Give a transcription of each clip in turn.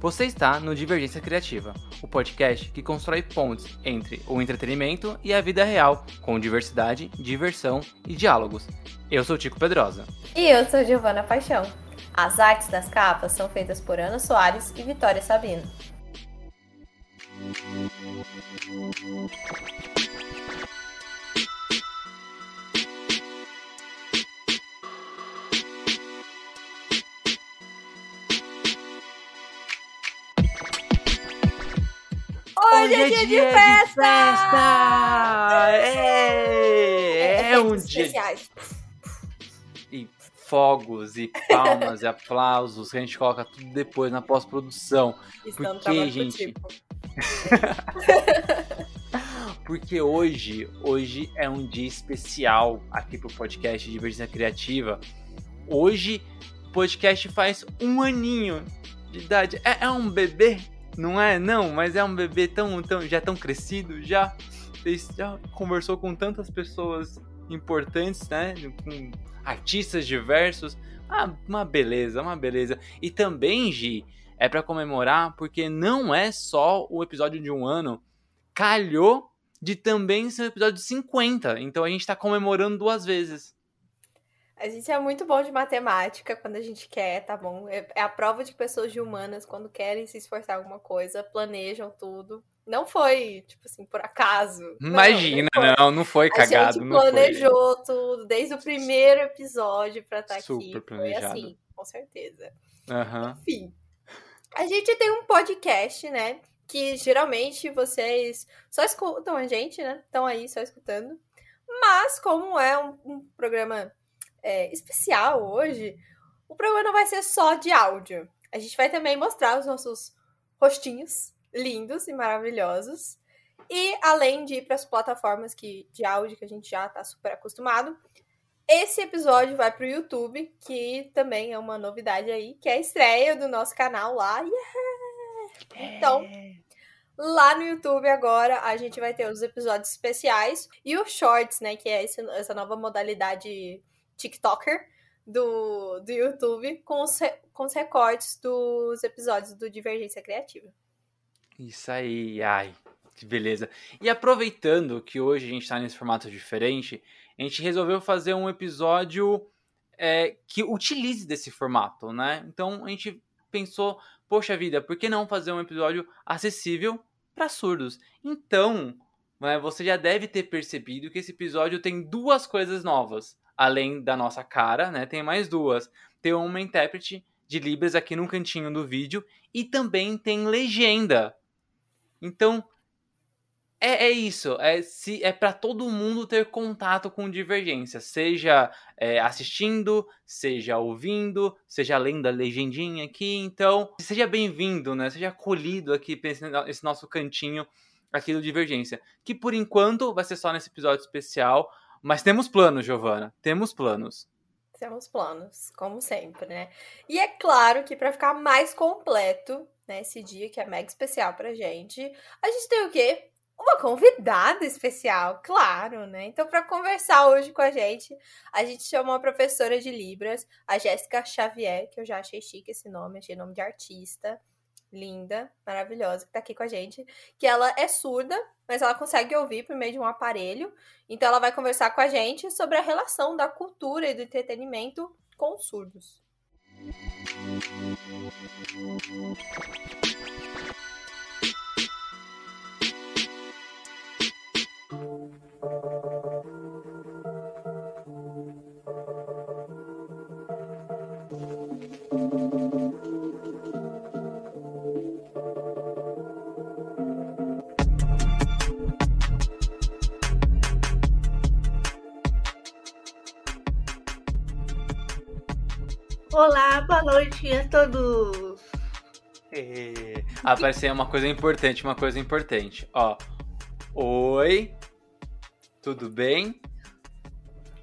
Você está no Divergência Criativa, o podcast que constrói pontes entre o entretenimento e a vida real, com diversidade, diversão e diálogos. Eu sou Tico Pedrosa. E eu sou Giovana Paixão. As artes das capas são feitas por Ana Soares e Vitória Sabino. Hoje é dia de festa! É, é um dia de Especiais. Fogos e palmas e aplausos que a gente coloca tudo depois na pós-produção. Estamos Por quê, trabalhando com gente? tipo. Porque hoje, hoje é um dia especial aqui pro podcast Divergência Criativa. Hoje o podcast faz um aninho de idade. É, é um bebê, não é? Não, mas é um bebê tão, tão já tão crescido, já já conversou com tantas pessoas importantes, né? Com artistas diversos. Ah, uma beleza, uma beleza. E também, Gi, é pra comemorar porque não é só o episódio de um ano. Calhou de também ser o episódio 50. Então a gente tá comemorando duas vezes. A gente é muito bom de matemática quando a gente quer, tá bom? É é a prova de pessoas de humanas quando querem se esforçar em alguma coisa, planejam tudo. Não foi, tipo assim, por acaso. Não, Imagina, não foi. não, não foi A cagado. gente não foi. planejou tudo desde o primeiro episódio pra estar aqui. Super planejado. Foi assim, com certeza. Aham. Enfim. A gente tem um podcast, né? Que geralmente vocês só escutam a gente, né? Estão aí só escutando. Mas, como é um, um programa é, especial hoje, o programa não vai ser só de áudio. A gente vai também mostrar os nossos rostinhos lindos e maravilhosos. E além de ir para as plataformas que, de áudio que a gente já está super acostumado, esse episódio vai pro YouTube, que também é uma novidade aí, que é a estreia do nosso canal lá. Yeah! Então, lá no YouTube agora a gente vai ter os episódios especiais e os shorts, né? Que é esse- essa nova modalidade TikToker do, do YouTube, com os, com os recortes dos episódios do Divergência Criativa. Isso aí, ai, que beleza. E aproveitando que hoje a gente tá nesse formato diferente, a gente resolveu fazer um episódio é, que utilize desse formato, né? Então a gente pensou, poxa vida, por que não fazer um episódio acessível para surdos? Então, né, você já deve ter percebido que esse episódio tem duas coisas novas. Além da nossa cara, né? Tem mais duas. Tem uma intérprete de Libras aqui no cantinho do vídeo e também tem legenda. Então, é, é isso. É, se, é para todo mundo ter contato com divergência. Seja é, assistindo, seja ouvindo, seja lendo a legendinha aqui. Então, seja bem-vindo, né? Seja acolhido aqui pra esse, esse nosso cantinho aqui do Divergência. Que por enquanto vai ser só nesse episódio especial. Mas temos planos, Giovana. Temos planos. Temos planos, como sempre, né? E é claro que para ficar mais completo, né, esse dia que é mega especial pra gente, a gente tem o quê? Uma convidada especial, claro, né? Então, para conversar hoje com a gente, a gente chamou uma professora de Libras, a Jéssica Xavier, que eu já achei chique esse nome, achei nome de artista, linda, maravilhosa, que tá aqui com a gente, que ela é surda, mas ela consegue ouvir por meio de um aparelho, então ela vai conversar com a gente sobre a relação da cultura e do entretenimento com os surdos. Olá, boa noite a todos. É. Apareceu uma coisa importante, uma coisa importante. Ó. Oi. Tudo bem?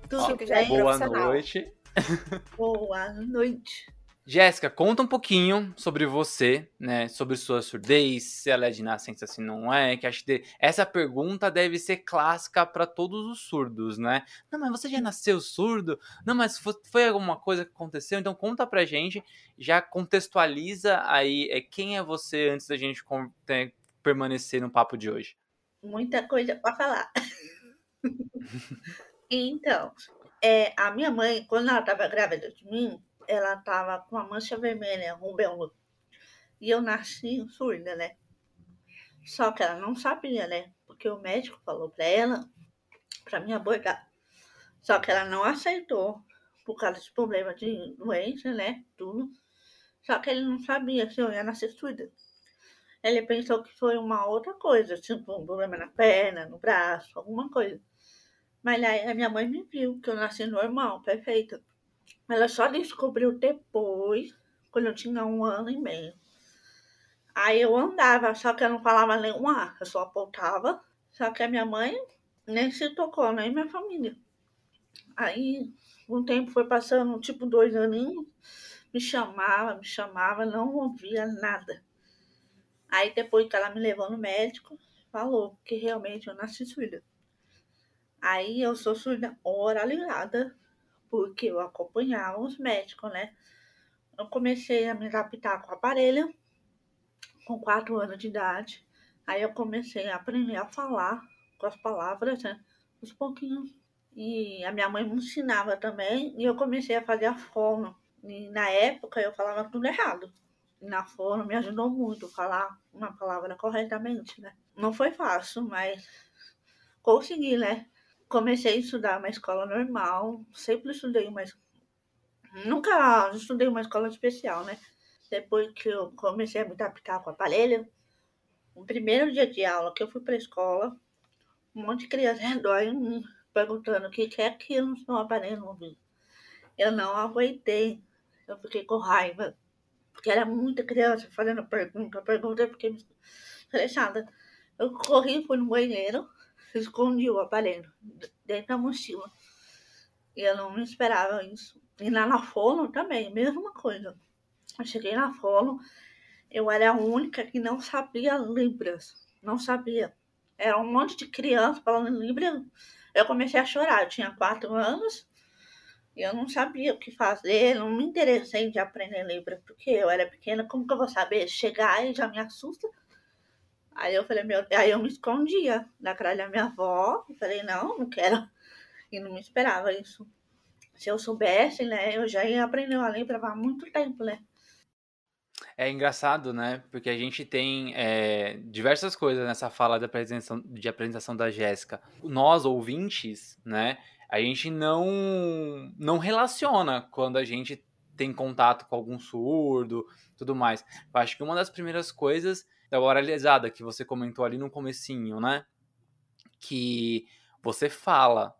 Tudo é bem? Boa noite. Boa noite. Jéssica, conta um pouquinho sobre você, né? Sobre sua surdez, se ela é de nascença, se não é. Que acho que essa pergunta deve ser clássica para todos os surdos, né? Não, mas você já nasceu surdo? Não, mas foi alguma coisa que aconteceu? Então conta pra gente, já contextualiza aí é, quem é você antes da gente permanecer no papo de hoje. Muita coisa para falar. então, é, a minha mãe, quando ela estava grávida de mim, ela estava com a mancha vermelha, rubéola. E eu nasci surda, né? Só que ela não sabia, né? Porque o médico falou para ela para me abortar. Só que ela não aceitou por causa de problema de doença, né? Tudo. Só que ele não sabia se eu ia nascer surda. Ele pensou que foi uma outra coisa, tipo um problema na perna, no braço, alguma coisa. Mas aí a minha mãe me viu que eu nasci normal, perfeita. Ela só descobriu depois, quando eu tinha um ano e meio. Aí eu andava, só que eu não falava nenhum A, eu só apontava. Só que a minha mãe nem se tocou, nem minha família. Aí um tempo foi passando, tipo dois aninhos, me chamava, me chamava, não ouvia nada. Aí depois que ela me levou no médico, falou que realmente eu nasci surda. Aí eu sou surda oralizada, porque eu acompanhava os médicos, né? Eu comecei a me adaptar com o aparelho com quatro anos de idade. Aí eu comecei a aprender a falar com as palavras, né? Uns pouquinhos. E a minha mãe me ensinava também. E eu comecei a fazer a fono. E na época eu falava tudo errado. E na fono me ajudou muito a falar uma palavra corretamente, né? Não foi fácil, mas consegui, né? Comecei a estudar uma escola normal, sempre estudei mas Nunca estudei uma escola especial, né? Depois que eu comecei a me adaptar com o aparelho, no primeiro dia de aula que eu fui para a escola, um monte de criança em mim, perguntando o que é aquilo no aparelho ouvido. Eu não aguentei, eu fiquei com raiva, porque era muita criança fazendo pergunta, pergunta, eu fiquei estressada. Eu corri, fui no banheiro, escondi o aparelho dentro da mochila. E eu não esperava isso. E lá na Fono também, mesma coisa. Eu cheguei na Fono, eu era a única que não sabia Libras. Não sabia. Era um monte de criança falando Libras. Eu comecei a chorar. Eu tinha quatro anos e eu não sabia o que fazer. Não me interessei de aprender Libras, porque eu era pequena. Como que eu vou saber? Chegar e já me assusta. Aí eu falei, meu, aí eu me escondia da cara da minha avó. Eu falei, não, não quero. E não me esperava isso. Se eu soubesse, né, eu já ia aprender a ler para muito tempo, né? É engraçado, né? Porque a gente tem é, diversas coisas nessa fala de apresentação, de apresentação da Jéssica. Nós, ouvintes, né? A gente não, não relaciona quando a gente tem contato com algum surdo, tudo mais. Eu acho que uma das primeiras coisas da oralizada que você comentou ali no comecinho, né? Que você fala,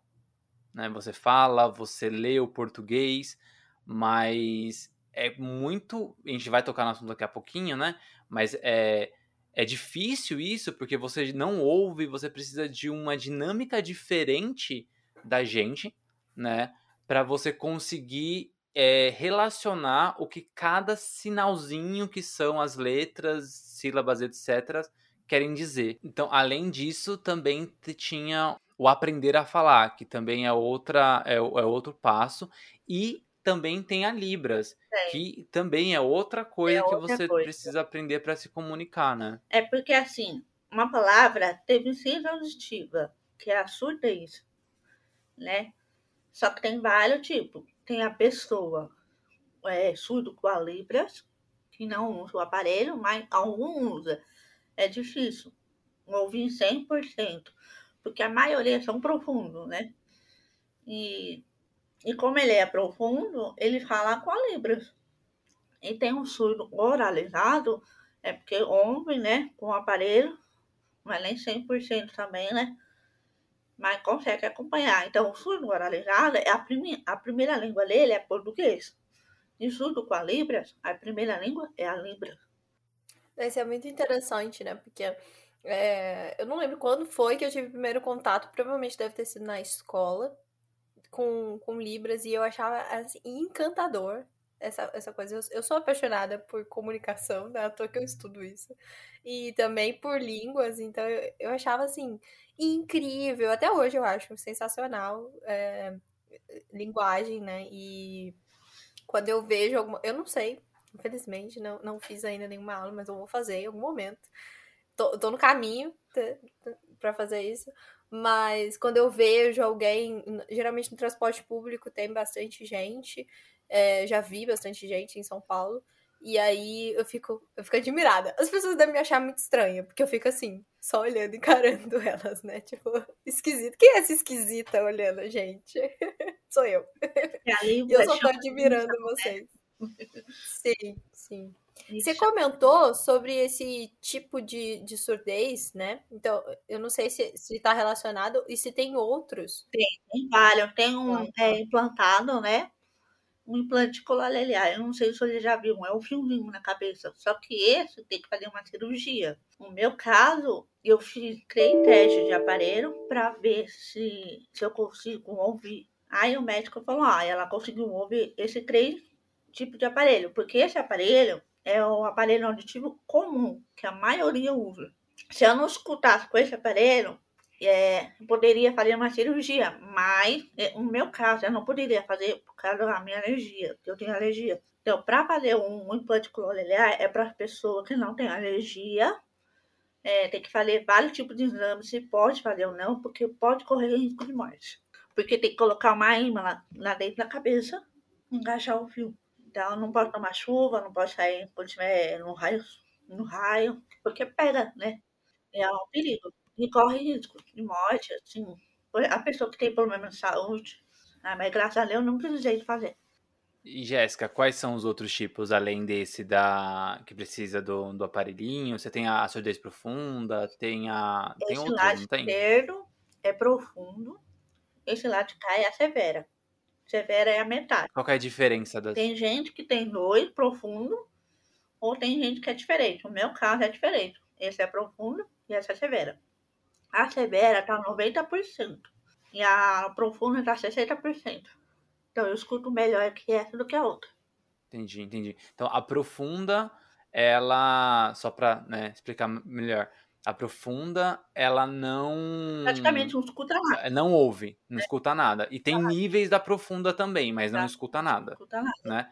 né? Você fala, você lê o português, mas é muito. A gente vai tocar no assunto daqui a pouquinho, né? Mas é, é difícil isso porque você não ouve, você precisa de uma dinâmica diferente da gente, né? Para você conseguir é, relacionar o que cada sinalzinho que são as letras, sílabas, etc., querem dizer. Então, além disso, também tinha o aprender a falar, que também é outra é, é outro passo, e também tem a Libras, é. que também é outra coisa é outra que você coisa. precisa aprender para se comunicar, né? É porque assim, uma palavra teve síntese auditiva, que é a surdez, né? Só que tem vários tipos tem a pessoa é, surdo com a Libras, que não usa o aparelho, mas algum usa. É difícil ouvir 100%, porque a maioria são profundos, né? E, e como ele é profundo, ele fala com a Libras. E tem um surdo oralizado, é porque ouve, né, com o aparelho, mas nem 100% também, né? mas consegue acompanhar. Então, o surdo oralizado, é a, prime a primeira língua dele é português. E surdo com a Libras, a primeira língua é a Libra. Isso é muito interessante, né? Porque é, eu não lembro quando foi que eu tive o primeiro contato, provavelmente deve ter sido na escola, com, com Libras, e eu achava assim, encantador. essa, essa coisa. Eu, eu sou apaixonada por comunicação, né? À toa que eu estudo isso. E também por línguas, então eu, eu achava assim, incrível. Até hoje eu acho sensacional é, linguagem, né? E quando eu vejo alguma. Eu não sei, infelizmente, não, não fiz ainda nenhuma aula, mas eu vou fazer em algum momento. Tô, tô no caminho para fazer isso. Mas quando eu vejo alguém, geralmente no transporte público tem bastante gente, é, já vi bastante gente em São Paulo. E aí eu fico, eu fico admirada. As pessoas devem me achar muito estranha, porque eu fico assim, só olhando, encarando elas, né? Tipo, esquisito. Quem é essa esquisita olhando a gente? Sou eu. E eu só tô admirando vocês. Sim, sim. Você comentou sobre esse tipo de, de surdez, né? Então, eu não sei se está relacionado e se tem outros. Tem, tem vários. Tem um é, implantado, né? Um implante colaleliar. Eu não sei se você já viu, é um fiozinho na cabeça. Só que esse tem que fazer uma cirurgia. No meu caso, eu fiz três testes de aparelho para ver se, se eu consigo ouvir. Aí o médico falou: ah, ela conseguiu ouvir esse três tipos de aparelho, porque esse aparelho é o aparelho auditivo comum, que a maioria usa. Se eu não escutasse com esse aparelho, é, poderia fazer uma cirurgia, mas é, no meu caso eu não poderia fazer por causa da minha alergia, eu tenho alergia. Então, para fazer um, um implante coloreal é para pessoa que não tem alergia, é, tem que fazer vários tipos de exames, se pode fazer ou não, porque pode correr risco de morte. Porque tem que colocar uma imã lá, lá dentro da cabeça, encaixar o fio. Então, não pode tomar chuva, não pode sair quando estiver no raio, no raio, porque pega, né? É um perigo e corre risco de morte, assim. A pessoa que tem problema de saúde, ah, mas graças a Deus não precisei de fazer. E Jéssica, quais são os outros tipos além desse da que precisa do, do aparelhinho? Você tem a surdez profunda, tem a tem esse outros, lado tem? esquerdo é profundo, esse lado de cá é a severa. Severa é a metade. Qual é a diferença das? Tem gente que tem dois profundo ou tem gente que é diferente. O meu caso é diferente. Esse é profundo e essa é severa. A severa está 90% e a profunda está 60%. Então eu escuto melhor que essa do que a outra. Entendi, entendi. Então a profunda, ela. Só para né, explicar melhor. A profunda, ela não. Praticamente não escuta nada. É, não ouve, não é. escuta nada. E tem níveis da profunda também, mas não tá. escuta nada. Não escuta nada. Né?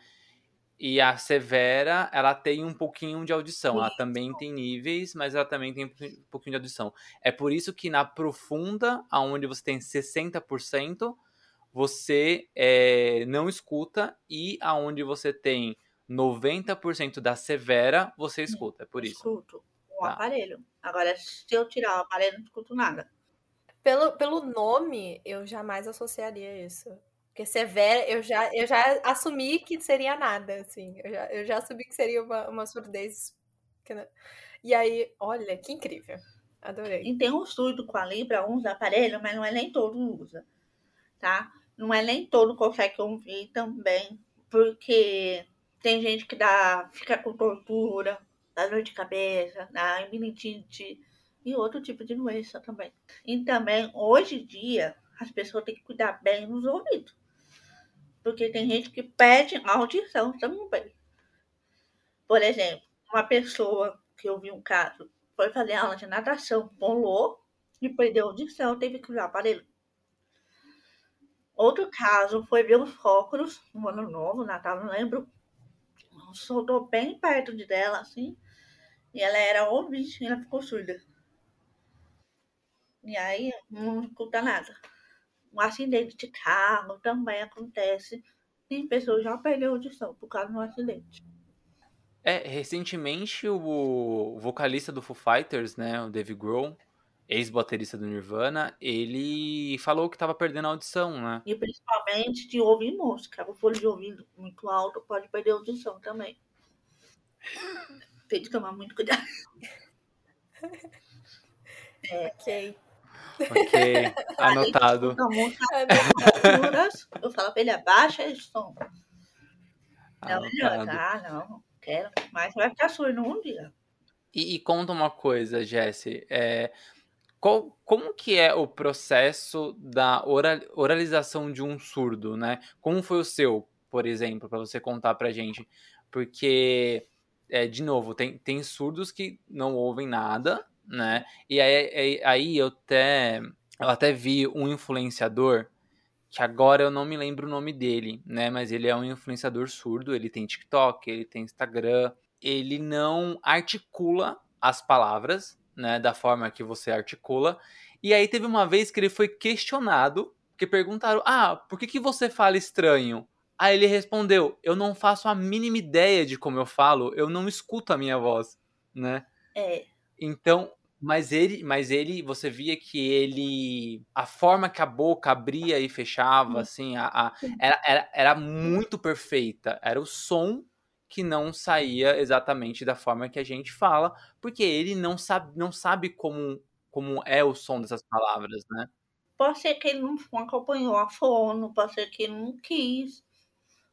E a severa, ela tem um pouquinho de audição. Ela também tem níveis, mas ela também tem um pouquinho de audição. É por isso que na profunda, aonde você tem 60%, você é, não escuta. E aonde você tem 90% da severa, você escuta. É por isso. Escuto o tá. aparelho. Agora, se eu tirar o aparelho, não escuto nada. Pelo, pelo nome, eu jamais associaria isso. Porque severa, eu já, eu já assumi que seria nada, assim. Eu já, eu já assumi que seria uma, uma surdez. E aí, olha, que incrível. Adorei. E tem um surdo com a Libra, uns aparelhos, mas não é nem todo usa, tá? Não é nem todo consegue ouvir também, porque tem gente que dá, fica com tortura, dá dor de cabeça, dá iminitite e outro tipo de doença também. E também, hoje em dia, as pessoas têm que cuidar bem nos ouvidos. Porque tem gente que perde a audição também. Por exemplo, uma pessoa que eu vi um caso foi fazer aula de natação, pulou e perdeu audição, teve que usar aparelho. Outro caso foi ver os óculos no ano novo, Natal, não lembro. Soltou bem perto de dela, assim. E ela era ouvinte e ela ficou surda. E aí não escuta nada um acidente de carro também acontece. Tem pessoas já perderam audição por causa de um acidente. É, recentemente o vocalista do Foo Fighters, né, o Dave Grohl, ex-baterista do Nirvana, ele falou que estava perdendo a audição, né? E principalmente de ouvir música. O fone de ouvido muito alto pode perder a audição também. Tem que tomar muito cuidado. É, ok. Ok, anotado. eu falo pra ele, abaixa esse som. Não, melhor, ah, não, quero. Mas vai ficar surdo um dia. E, e conta uma coisa, Jesse. É, qual, como que é o processo da oral, oralização de um surdo, né? Como foi o seu? por exemplo, para você contar pra gente. Porque, é, de novo, tem, tem surdos que não ouvem nada, né? E aí, aí eu até, eu até vi um influenciador que agora eu não me lembro o nome dele, né? Mas ele é um influenciador surdo, ele tem TikTok, ele tem Instagram, ele não articula as palavras, né, da forma que você articula. E aí teve uma vez que ele foi questionado, que perguntaram: "Ah, por que que você fala estranho?" Aí ele respondeu: "Eu não faço a mínima ideia de como eu falo, eu não escuto a minha voz", né? É. Então, mas ele, mas ele, você via que ele, a forma que a boca abria e fechava, assim, a, a era, era, era muito perfeita. Era o som que não saía exatamente da forma que a gente fala, porque ele não sabe, não sabe como, como é o som dessas palavras, né? Pode ser que ele não acompanhou a fono, pode ser que ele não quis.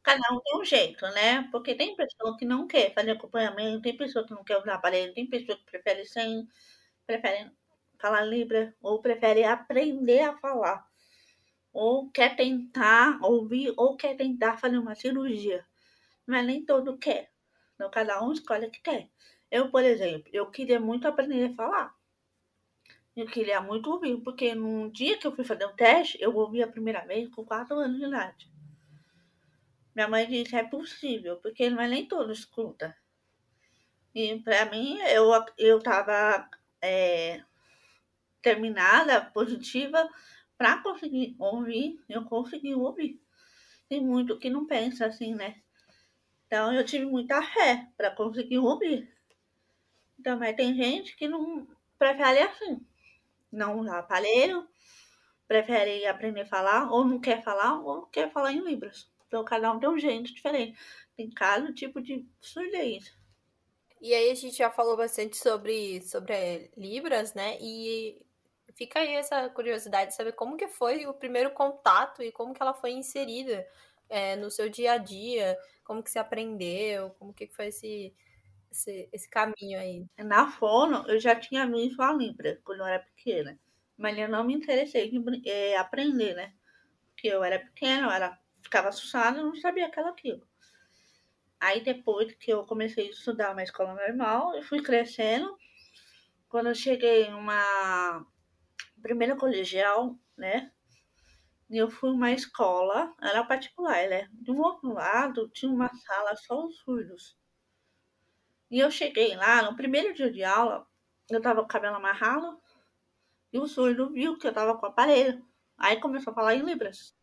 Cada um tem um jeito, né? Porque tem pessoa que não quer fazer acompanhamento, tem pessoa que não quer usar aparelho, tem pessoa que prefere sem preferem falar Libra ou prefere aprender a falar, ou quer tentar ouvir, ou quer tentar fazer uma cirurgia. Mas nem todo quer. Então, cada um escolhe o que quer. Eu, por exemplo, eu queria muito aprender a falar. Eu queria muito ouvir, porque num dia que eu fui fazer um teste, eu ouvi a primeira vez com 4 anos de idade. Minha mãe disse, é possível, porque não é nem todo escuta. E para mim, eu, eu tava é, terminada, positiva, para conseguir ouvir, eu consegui ouvir. Tem muito que não pensa assim, né? Então eu tive muita fé para conseguir ouvir. Também tem gente que não prefere assim, não usar aparelho, prefere aprender a falar, ou não quer falar, ou quer falar em Libras. Então cada um tem um jeito diferente. Tem cada tipo de surdez. E aí a gente já falou bastante sobre, sobre Libras, né? E fica aí essa curiosidade de saber como que foi o primeiro contato e como que ela foi inserida é, no seu dia a dia, como que você aprendeu, como que foi esse, esse, esse caminho aí. Na fono, eu já tinha visto a Libra quando eu era pequena, mas eu não me interessei em é, aprender, né? Porque eu era pequena, eu era, ficava assustada não sabia aquilo aquilo. Aí depois que eu comecei a estudar uma escola normal, eu fui crescendo. Quando eu cheguei numa primeira colegial, né? Eu fui uma escola, era particular, né? De um outro lado tinha uma sala só os surdos. E eu cheguei lá, no primeiro dia de aula, eu tava com o cabelo amarrado, e o surdo viu que eu tava com o aparelho. Aí começou a falar em Libras.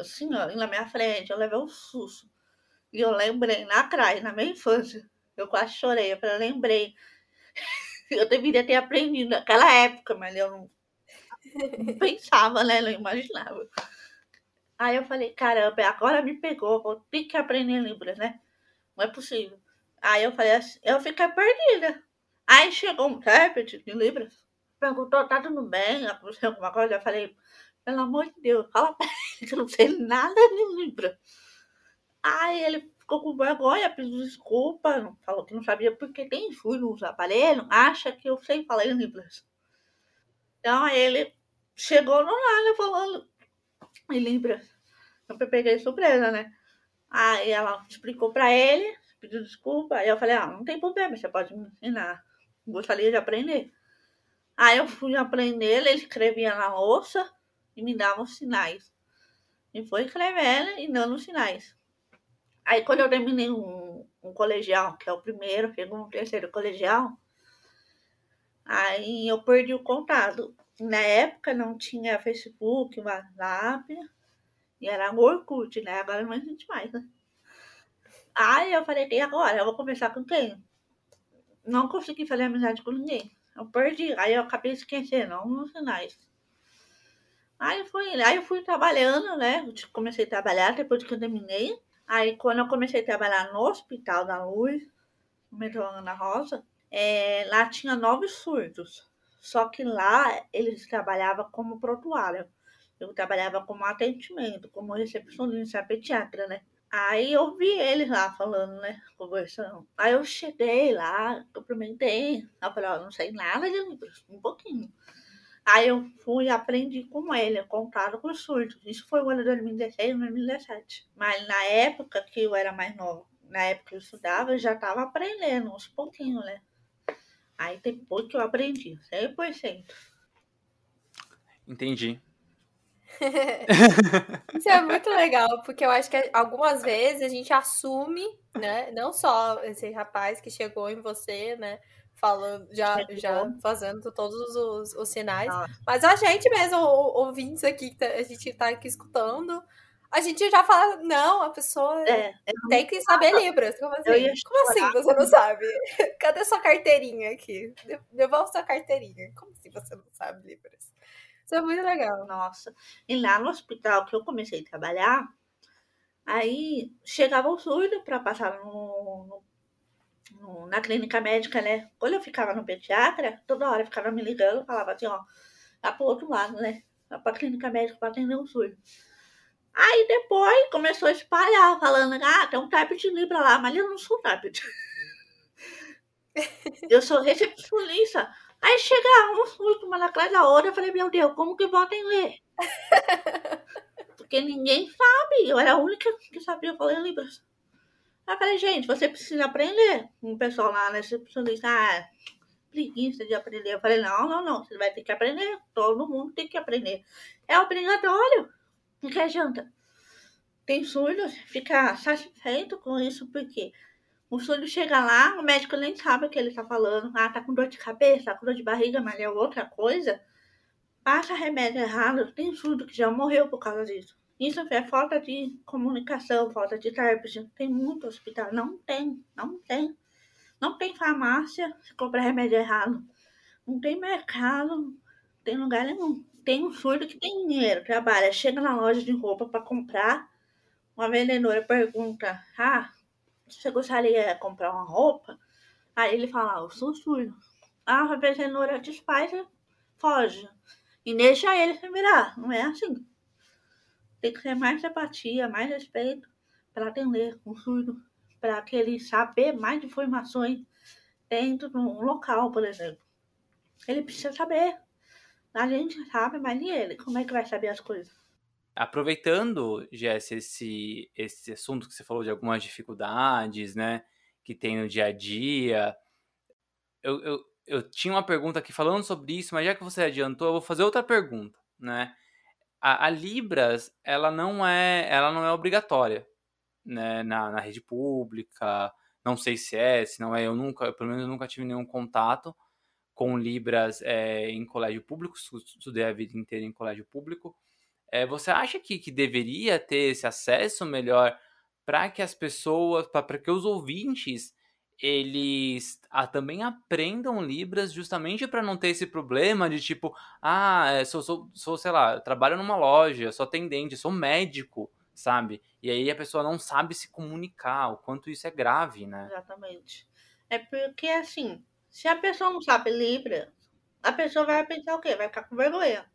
Assim, ó, na minha frente, eu levei um susto. E eu lembrei lá atrás, na minha infância, eu quase chorei, eu falei, lembrei. Eu deveria ter aprendido naquela época, mas eu não, não pensava, né? Não imaginava. Aí eu falei, caramba, agora me pegou, vou ter que aprender Libras, né? Não é possível. Aí eu falei assim, eu fiquei perdida. Aí chegou um intérprete de Libras, perguntou, tá tudo bem? Aconteceu alguma coisa? Eu falei, pelo amor de Deus, fala pra ele que eu não sei nada de Libras. Aí ele ficou com vergonha, pediu desculpa, falou que não sabia porque quem fui nos aparelhos acha que eu sei falar em Libras. Então ele chegou no nada falando em Libras. Eu peguei surpresa, né? Aí ela explicou pra ele, pediu desculpa. Aí eu falei, ah, não tem problema, você pode me ensinar. Gostaria de aprender. Aí eu fui aprender, ele escrevia na louça e me dava os sinais. E foi escrevendo e dando sinais. Aí quando eu terminei um, um colegial, que é o primeiro, segundo, terceiro colegial, aí eu perdi o contato. Na época não tinha Facebook, WhatsApp, e era Orkut, né? Agora não existe mais, né? Aí eu falei, e agora? Eu vou conversar com quem? Não consegui fazer amizade com ninguém. Eu perdi. Aí eu acabei esquecendo alguns sinais. Aí fui, aí eu fui trabalhando, né? comecei a trabalhar depois que eu terminei. Aí, quando eu comecei a trabalhar no Hospital da Luz, no metrô Ana Rosa, é, lá tinha nove surdos. Só que lá eles trabalhavam como prontuário. Eu trabalhava como atendimento, como recepcionista pediatra, né? Aí eu vi eles lá falando, né? Conversando. Aí eu cheguei lá, cumprimentei. Eu falei, ó, não sei nada de livros, um pouquinho. Aí eu fui e aprendi com ele, contato com os surdos. Isso foi o ano de 2016, 2017. Mas na época que eu era mais nova, na época que eu estudava, eu já estava aprendendo, uns pouquinhos, né? Aí depois que eu aprendi, 100%. Entendi. Isso é muito legal, porque eu acho que algumas vezes a gente assume, né? Não só esse rapaz que chegou em você, né? Falando, já, já fazendo todos os, os sinais, ah. mas a gente mesmo, ouvintes aqui, tá, a gente tá aqui escutando, a gente já fala, não, a pessoa é, tem que saber Libras. Como assim? Como assim você não sabe? Cadê sua carteirinha aqui? Devolve sua carteirinha. Como assim você não sabe Libras? Isso é muito legal. Nossa. E lá no hospital que eu comecei a trabalhar, aí chegava o surdo para passar no, no, na clínica médica, né? Quando eu ficava no pediatra, toda hora ficava me ligando, falava assim, ó, lá pro outro lado, né? Lá pra clínica médica para atender o surdo. Aí depois começou a espalhar, falando, ah, tem um type de Libra lá, mas eu não sou type de... eu sou recepcionista. Aí chega um, uma atrás da outra, eu falei, meu Deus, como que votem ler? Porque ninguém sabe, eu era a única que sabia falar Libras. Aí eu falei, gente, você precisa aprender. Um pessoal lá, né, recepcionista, ah, preguiça de aprender. Eu falei, não, não, não, você vai ter que aprender, todo mundo tem que aprender. É obrigatório. O que adianta? Tem surdo, fica satisfeito com isso, porque o surdo chega lá, o médico nem sabe o que ele está falando. Ah, tá com dor de cabeça, tá com dor de barriga, mas é outra coisa. Passa remédio errado, tem surdo que já morreu por causa disso. Isso é falta de comunicação, falta de intérprete. Tem muito hospital. Não tem, não tem. Não tem farmácia se comprar remédio errado. Não tem mercado, não tem lugar nenhum tem um surdo que tem dinheiro, trabalha, chega na loja de roupa para comprar, uma vendedora pergunta: Ah, você gostaria de comprar uma roupa? Aí ele fala: ah, Eu sou surdo. Ah, a vendedora desfaz e foge. E deixa ele se virar. Não é assim. Tem que ter mais empatia, mais respeito para atender um surdo, para que ele saber mais informações dentro de um local, por exemplo. Ele precisa saber a gente sabe, mas e ele? Como é que vai saber as coisas? Aproveitando, Jess, esse, esse assunto que você falou de algumas dificuldades, né, que tem no dia a dia, eu, eu, eu tinha uma pergunta aqui falando sobre isso, mas já que você adiantou, eu vou fazer outra pergunta, né? A, a Libras, ela não é, ela não é obrigatória, né, na, na rede pública, não sei se é, se não é, eu nunca, pelo menos eu nunca tive nenhum contato, com Libras é, em colégio público, estudei a vida inteira em colégio público. É, você acha que, que deveria ter esse acesso melhor para que as pessoas, para que os ouvintes, eles também aprendam Libras justamente para não ter esse problema de tipo, ah, é, sou, sou, sou, sei lá, trabalho numa loja, sou atendente, sou médico, sabe? E aí a pessoa não sabe se comunicar, o quanto isso é grave, né? Exatamente. É porque, assim, se a pessoa não sabe Libra, a pessoa vai pensar o quê? Vai ficar com vergonha.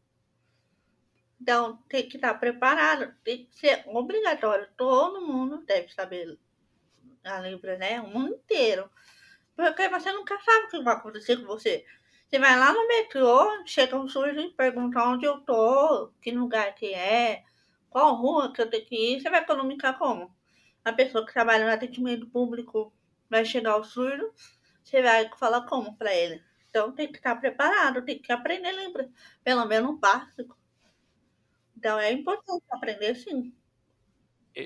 Então, tem que estar preparado, tem que ser obrigatório. Todo mundo deve saber a Libra, né? O mundo inteiro. Porque você nunca sabe o que vai acontecer com você. Você vai lá no metrô, chega um sujo e pergunta onde eu tô, que lugar que é, qual rua que eu tenho que ir, você vai comunicar como? A pessoa que trabalha no atendimento público vai chegar ao surdo, você vai falar como para ele. Então tem que estar preparado, tem que aprender, lembra? Pelo menos um básico. Então é importante aprender sim.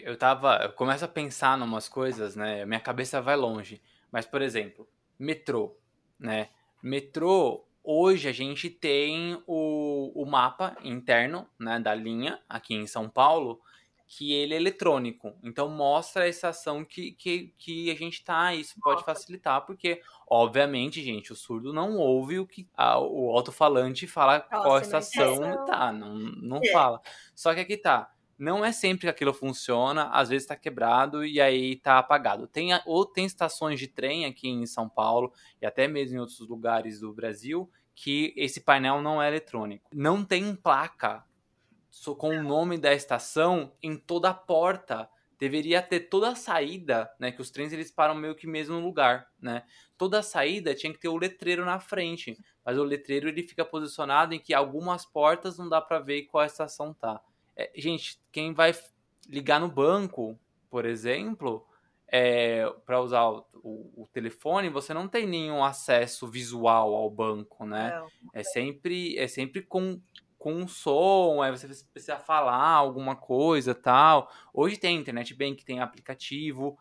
Eu tava. Eu começo a pensar em umas coisas, né? Minha cabeça vai longe. Mas, por exemplo, metrô, né? Metrô, hoje a gente tem o, o mapa interno né, da linha aqui em São Paulo que ele é eletrônico. Então mostra a estação que, que, que a gente tá. Isso pode facilitar, porque, obviamente, gente, o surdo não ouve o que a, o alto-falante fala Nossa, qual estação tá. Não, não é. fala. Só que aqui tá. Não é sempre que aquilo funciona, às vezes está quebrado e aí está apagado. Tem, ou tem estações de trem aqui em São Paulo e até mesmo em outros lugares do Brasil que esse painel não é eletrônico. Não tem placa com o nome da estação em toda a porta deveria ter toda a saída, né? Que os trens eles param meio que mesmo no lugar, né? Toda a saída tinha que ter o letreiro na frente, mas o letreiro ele fica posicionado em que algumas portas não dá para ver qual estação tá. É, gente, quem vai ligar no banco, por exemplo, é, para usar o, o, o, telefone, você não tem nenhum acesso visual ao banco, né? Não. É sempre é sempre com com um som, aí você precisa falar alguma coisa tal. Hoje tem internet bem que tem aplicativo,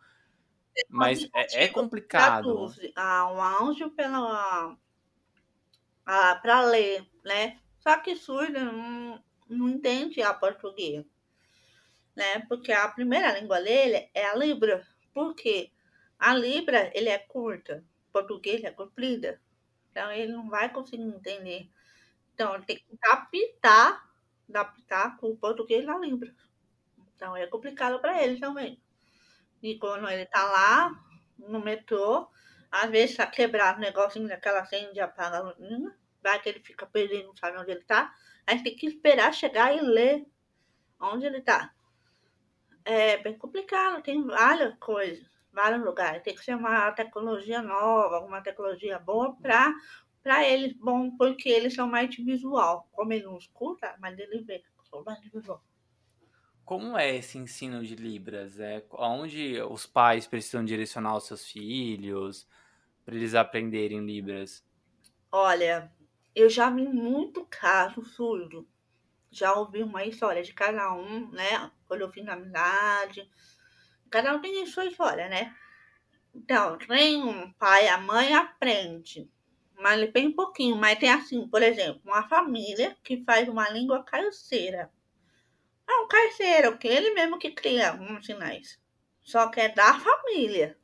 tem mas é, é, complicado. Ah, um áudio pela ah, para ler, né? Só que surdo não, não entende a português, né? Porque a primeira língua dele é a Libra. Por quê? A Libra ele é curta, o português é comprida. Então ele não vai conseguir entender então, ele tem que adaptar, adaptar com o português na Libra. Então, é complicado para ele também. E quando ele tá lá, no metrô, às vezes tá quebrado o negocinho daquela senha de apaga vai que ele fica perdido, não sabe onde ele tá. Aí tem que esperar chegar e ler onde ele tá. É bem complicado, tem várias coisas, vários lugares. Tem que ser uma tecnologia nova, alguma tecnologia boa para para eles, bom, porque eles são mais de visual. Como ele não escuta, mas ele vê, são mais de visual. Como é esse ensino de Libras? É onde os pais precisam direcionar os seus filhos para eles aprenderem Libras? Olha, eu já vi muito caso surdo. Já ouvi uma história de cada um, né? Quando eu fiz na amizade. Cada um tem a sua história, né? Então, tem um pai, a mãe aprende mas bem pouquinho. Mas tem assim, por exemplo, uma família que faz uma língua carceira. É um carceiro, que ele mesmo que cria uns sinais. Só que é da família.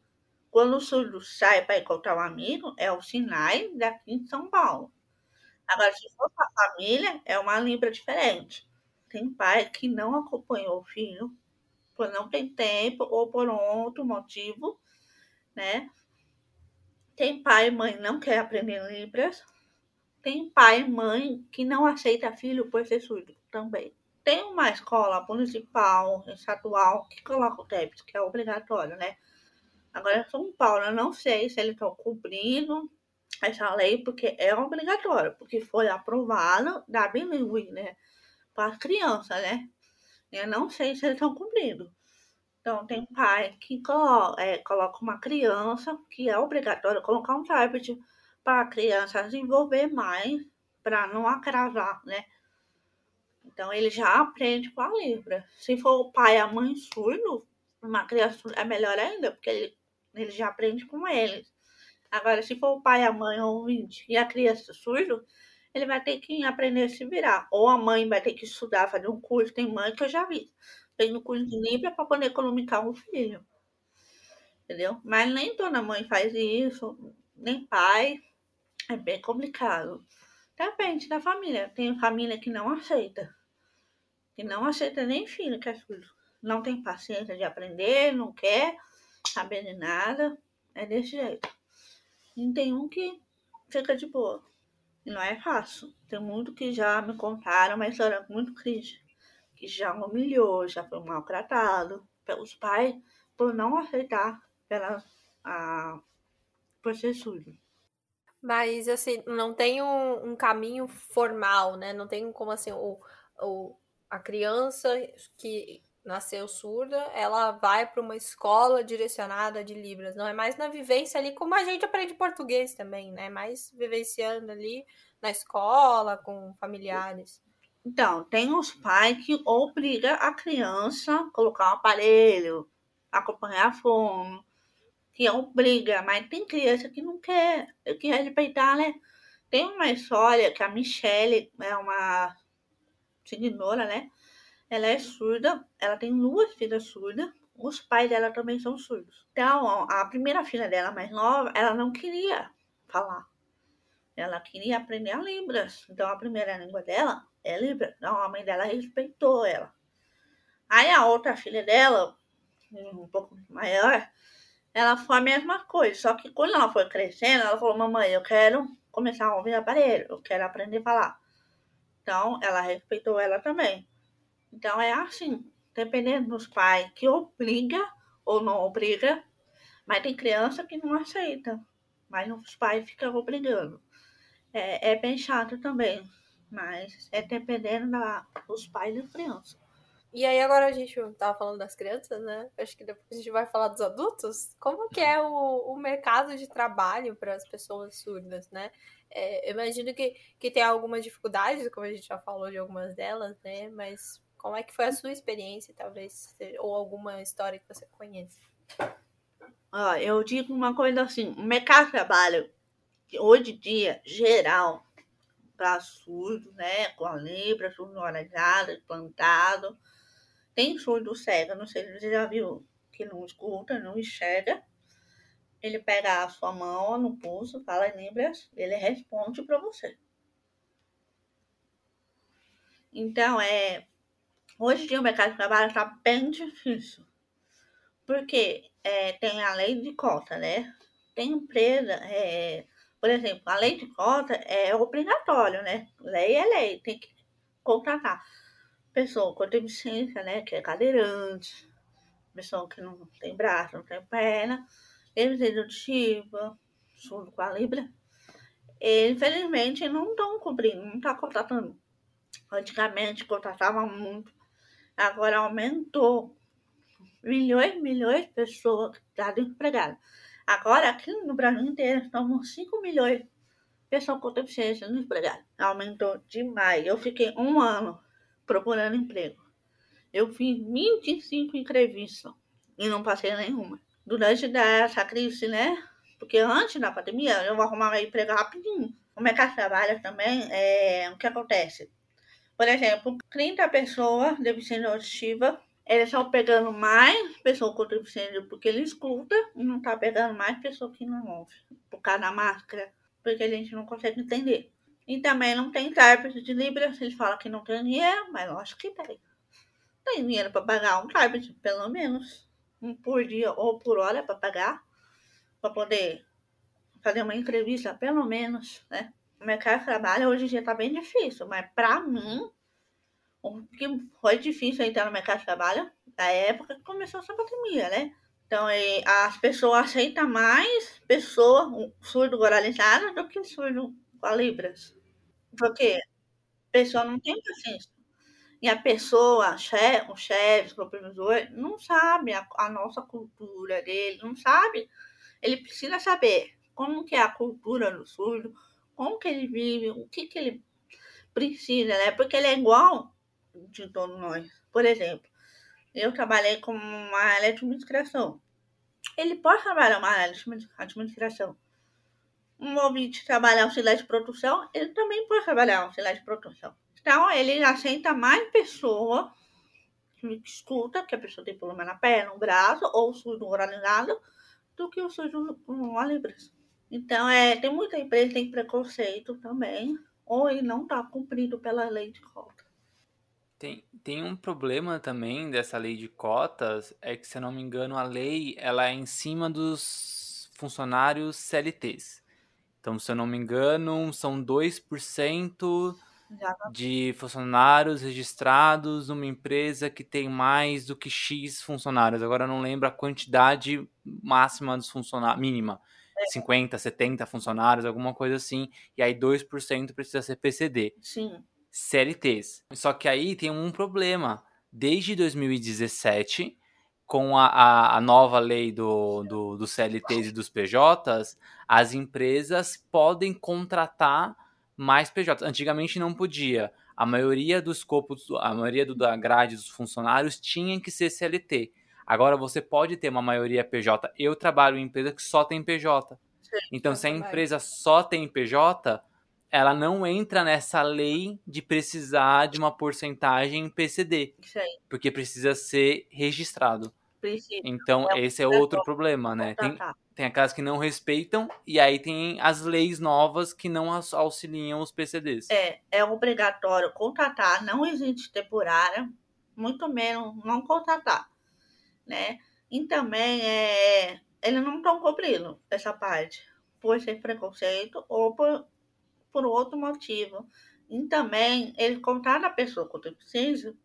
Quando o surdo sai para encontrar um amigo, é o sinai daqui em São Paulo. Agora, se for a família, é uma libra diferente. Tem pai que não acompanhou o filho, por não ter tempo ou por outro motivo, né? Tem pai e mãe não quer aprender Libras. Tem pai e mãe que não aceita filho por ser surdo também. Tem uma escola municipal, estadual, que coloca o TEPS, que é obrigatório, né? Agora, São Paulo, eu não sei se eles estão cumprindo essa lei, porque é obrigatório, porque foi aprovado da bilíngue, né? Para as crianças, né? Eu não sei se eles estão cumprindo. Então, tem pai que coloca, é, coloca uma criança, que é obrigatório colocar um tablet para a criança desenvolver mais, para não atrasar, né? Então, ele já aprende com a Libra. Se for o pai e a mãe surdo, uma criança é melhor ainda, porque ele, ele já aprende com eles. Agora, se for o pai a mãe ouvinte e a criança surdo, ele vai ter que aprender a se virar. Ou a mãe vai ter que estudar, fazer um curso. Tem mãe que eu já vi tem no curso de Libra para poder economizar um filho. Entendeu? Mas nem toda mãe faz isso, nem pai. É bem complicado. Depende da família. Tem família que não aceita. Que não aceita nem filho que é surdo. Não tem paciência de aprender, não quer saber de nada. É desse jeito. E tem um que fica de boa. E não é fácil. Tem muito que já me contaram uma história muito triste que já humilhou, já foi maltratado pelos pais por não aceitar pela, a, por ser. Mas, assim, não tem um, um, caminho formal, né? Não tem como, assim, o, o, a criança que nasceu surda, ela vai para uma escola direcionada de Libras. Não é mais na vivência ali, como a gente aprende português também, né? Mais vivenciando ali na escola, com familiares. Então, tem os pais que obrigam a criança a colocar um aparelho, acompanhar a fome, que obriga, mas tem criança que não quer, que respeitar, né? Tem uma história que a Michelle é uma seguidora, né? Ela é surda, ela tem duas filhas surdas, os pais dela também são surdos. Então, a primeira filha dela, mais nova, ela não queria falar. Ela queria aprender a Libras. Então, a primeira língua dela é Libra. Então, a mãe dela respeitou ela. Aí a outra filha dela, um pouco maior, ela foi a mesma coisa. Só que quando ela foi crescendo, ela falou: Mamãe, eu quero começar a ouvir aparelho, eu quero aprender a falar. Então, ela respeitou ela também. Então, é assim. dependendo dos pais que obriga ou não obriga, mas tem criança que não aceita, mas os pais ficam obrigando. É, é bem chato também, mas é dependendo da, dos pais da criança. E aí agora a gente tava falando das crianças, né? Acho que depois a gente vai falar dos adultos. Como que é o, o mercado de trabalho para as pessoas surdas, né? É, eu imagino que, que tem algumas dificuldades, como a gente já falou de algumas delas, né? Mas como é que foi a sua experiência, talvez, ou alguma história que você conheça? Ó, eu digo uma coisa assim, o mercado de trabalho, hoje em dia, geral, para surdo, né, com a libra, surdo oralizado, implantado, tem surdo cego, não sei se você já viu, que não escuta, não enxerga, ele pega a sua mão no pulso, fala em libras, ele responde para você. Então, é, Hoje em dia o mercado de trabalho está bem difícil. Porque é, tem a lei de cota, né? Tem empresa, é, por exemplo, a lei de cota é obrigatório, né? Lei é lei, tem que contratar pessoa com deficiência, né? Que é cadeirante, pessoa que não tem braço, não tem perna, auditiva, surdo com a libra. Infelizmente não estão cobrindo, não está contratando. Antigamente contratava muito agora aumentou. Milhões, milhões de pessoas que estão desempregadas. Agora, aqui no Brasil inteiro, estamos 5 milhões de pessoas com deficiência desempregadas. Aumentou demais. Eu fiquei um ano procurando emprego. Eu fiz 25 entrevistas e não passei nenhuma. Durante essa crise, né? Porque antes da pandemia, eu um emprego rapidinho. O mercado de trabalho também, é, o que acontece? Por exemplo, 30 pessoas deficiência auditiva, eles estão pegando mais pessoas com deficiência porque ele escuta e não está pegando mais pessoas que não ouvem, por causa da máscara, porque a gente não consegue entender. E também não tem intérprete de Libras, eles falam que não tem dinheiro, mas eu acho que tem. Tem dinheiro para pagar um intérprete, pelo menos, um por dia ou por hora para pagar, para poder fazer uma entrevista, pelo menos, né? O mercado de trabalho hoje em dia está bem difícil, mas para mim, o que foi difícil entrar no mercado de trabalho na época que começou essa pandemia, né? Então, as pessoas aceitam mais pessoa surdo oralizada do que surdo com a Libras. Porque a pessoa não tem paciência. E a pessoa, o chefe, o supervisor, não sabe a, a nossa cultura dele, não sabe. Ele precisa saber como que é a cultura do surdo, como que ele vive, o que, que ele precisa, né? Porque ele é igual de todos nós. Por exemplo, eu trabalhei com uma área de administração. Ele pode trabalhar uma área de administração. Um ouvinte trabalhar auxiliar de produção, ele também pode trabalhar auxiliar de produção. Então, ele aceita mais pessoa que escuta, que a pessoa tem problema na perna, no braço, ou surdo oralizado, do que o surdo com a libras. Então, é, tem muita empresa que tem preconceito também, ou ele não está cumprido pela lei de cota. Tem, tem um problema também dessa lei de cotas, é que, se eu não me engano, a lei ela é em cima dos funcionários CLTs. Então, se eu não me engano, são 2% de funcionários registrados numa empresa que tem mais do que X funcionários. Agora eu não lembro a quantidade máxima dos funcionários, mínima. 50, 70 funcionários, alguma coisa assim, e aí 2% precisa ser PCD. Sim. CLTs. Só que aí tem um problema. Desde 2017, com a, a, a nova lei do, do, do CLTs e dos PJs, as empresas podem contratar mais PJs. Antigamente não podia. A maioria dos escopos, a maioria do, da grade dos funcionários tinha que ser CLT. Agora você pode ter uma maioria PJ. Eu trabalho em empresa que só tem PJ. Sim, então, se a empresa só tem PJ, ela não entra nessa lei de precisar de uma porcentagem em PCD. Porque precisa ser registrado. Precisa. Então, é esse é outro problema, né? Tem, tem aquelas que não respeitam e aí tem as leis novas que não auxiliam os PCDs. É, é obrigatório contratar, não existe temporária, muito menos não contratar né? E também é, eles não estão cobrindo essa parte por ser preconceito ou por, por outro motivo. E também ele contar a pessoa com deficiência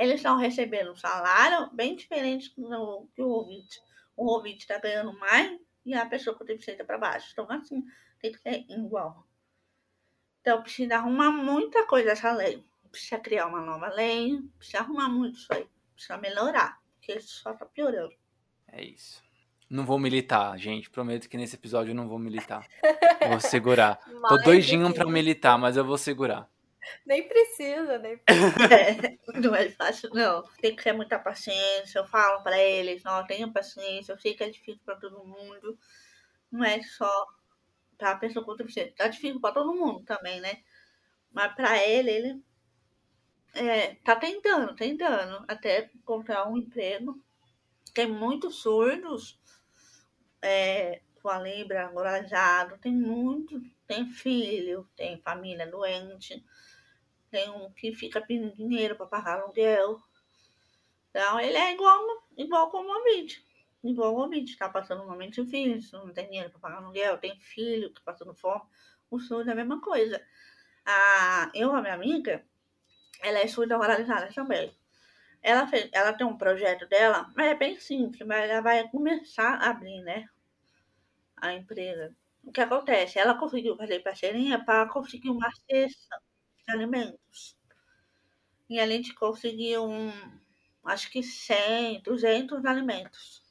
eles estão recebendo um salário bem diferente do que o ouvinte. O ouvinte está ganhando mais e a pessoa com deficiência para baixo. Então, assim, tem que ser igual. Então, precisa arrumar muita coisa essa lei. Precisa criar uma nova lei, precisa arrumar muito isso aí. Precisa melhorar, só está piorando. É isso. Não vou militar, gente. Prometo que nesse episódio eu não vou militar. Vou segurar. Tô doidinho pra militar, mas eu vou segurar. Nem precisa, nem precisa. É, não é fácil, não. Tem que ter muita paciência. Eu falo pra eles, não, tenha paciência. Eu sei que é difícil pra todo mundo. Não é só pra pessoa com deficiência. Tá difícil pra todo mundo também, né? Mas pra ele, ele é, tá tentando, tentando até encontrar um emprego. Tem muitos surdos é, com a Libra angolajado, tem muito, tem filho, tem família doente, tem um que fica pedindo dinheiro para pagar aluguel. Então, ele é igual, igual como o vídeo. Igual o vídeo, está passando um momento difícil, não tem dinheiro para pagar aluguel, tem filho que está passando fome. O surdo é a mesma coisa. A, eu, a minha amiga, ela é surda oralizada também. Ela, fez, ela tem um projeto dela, mas é bem simples, mas ela vai começar a abrir, né? A empresa. O que acontece? Ela conseguiu fazer parceirinha para conseguir uma cesta de alimentos. E a gente conseguiu um, acho que 100, 200 alimentos.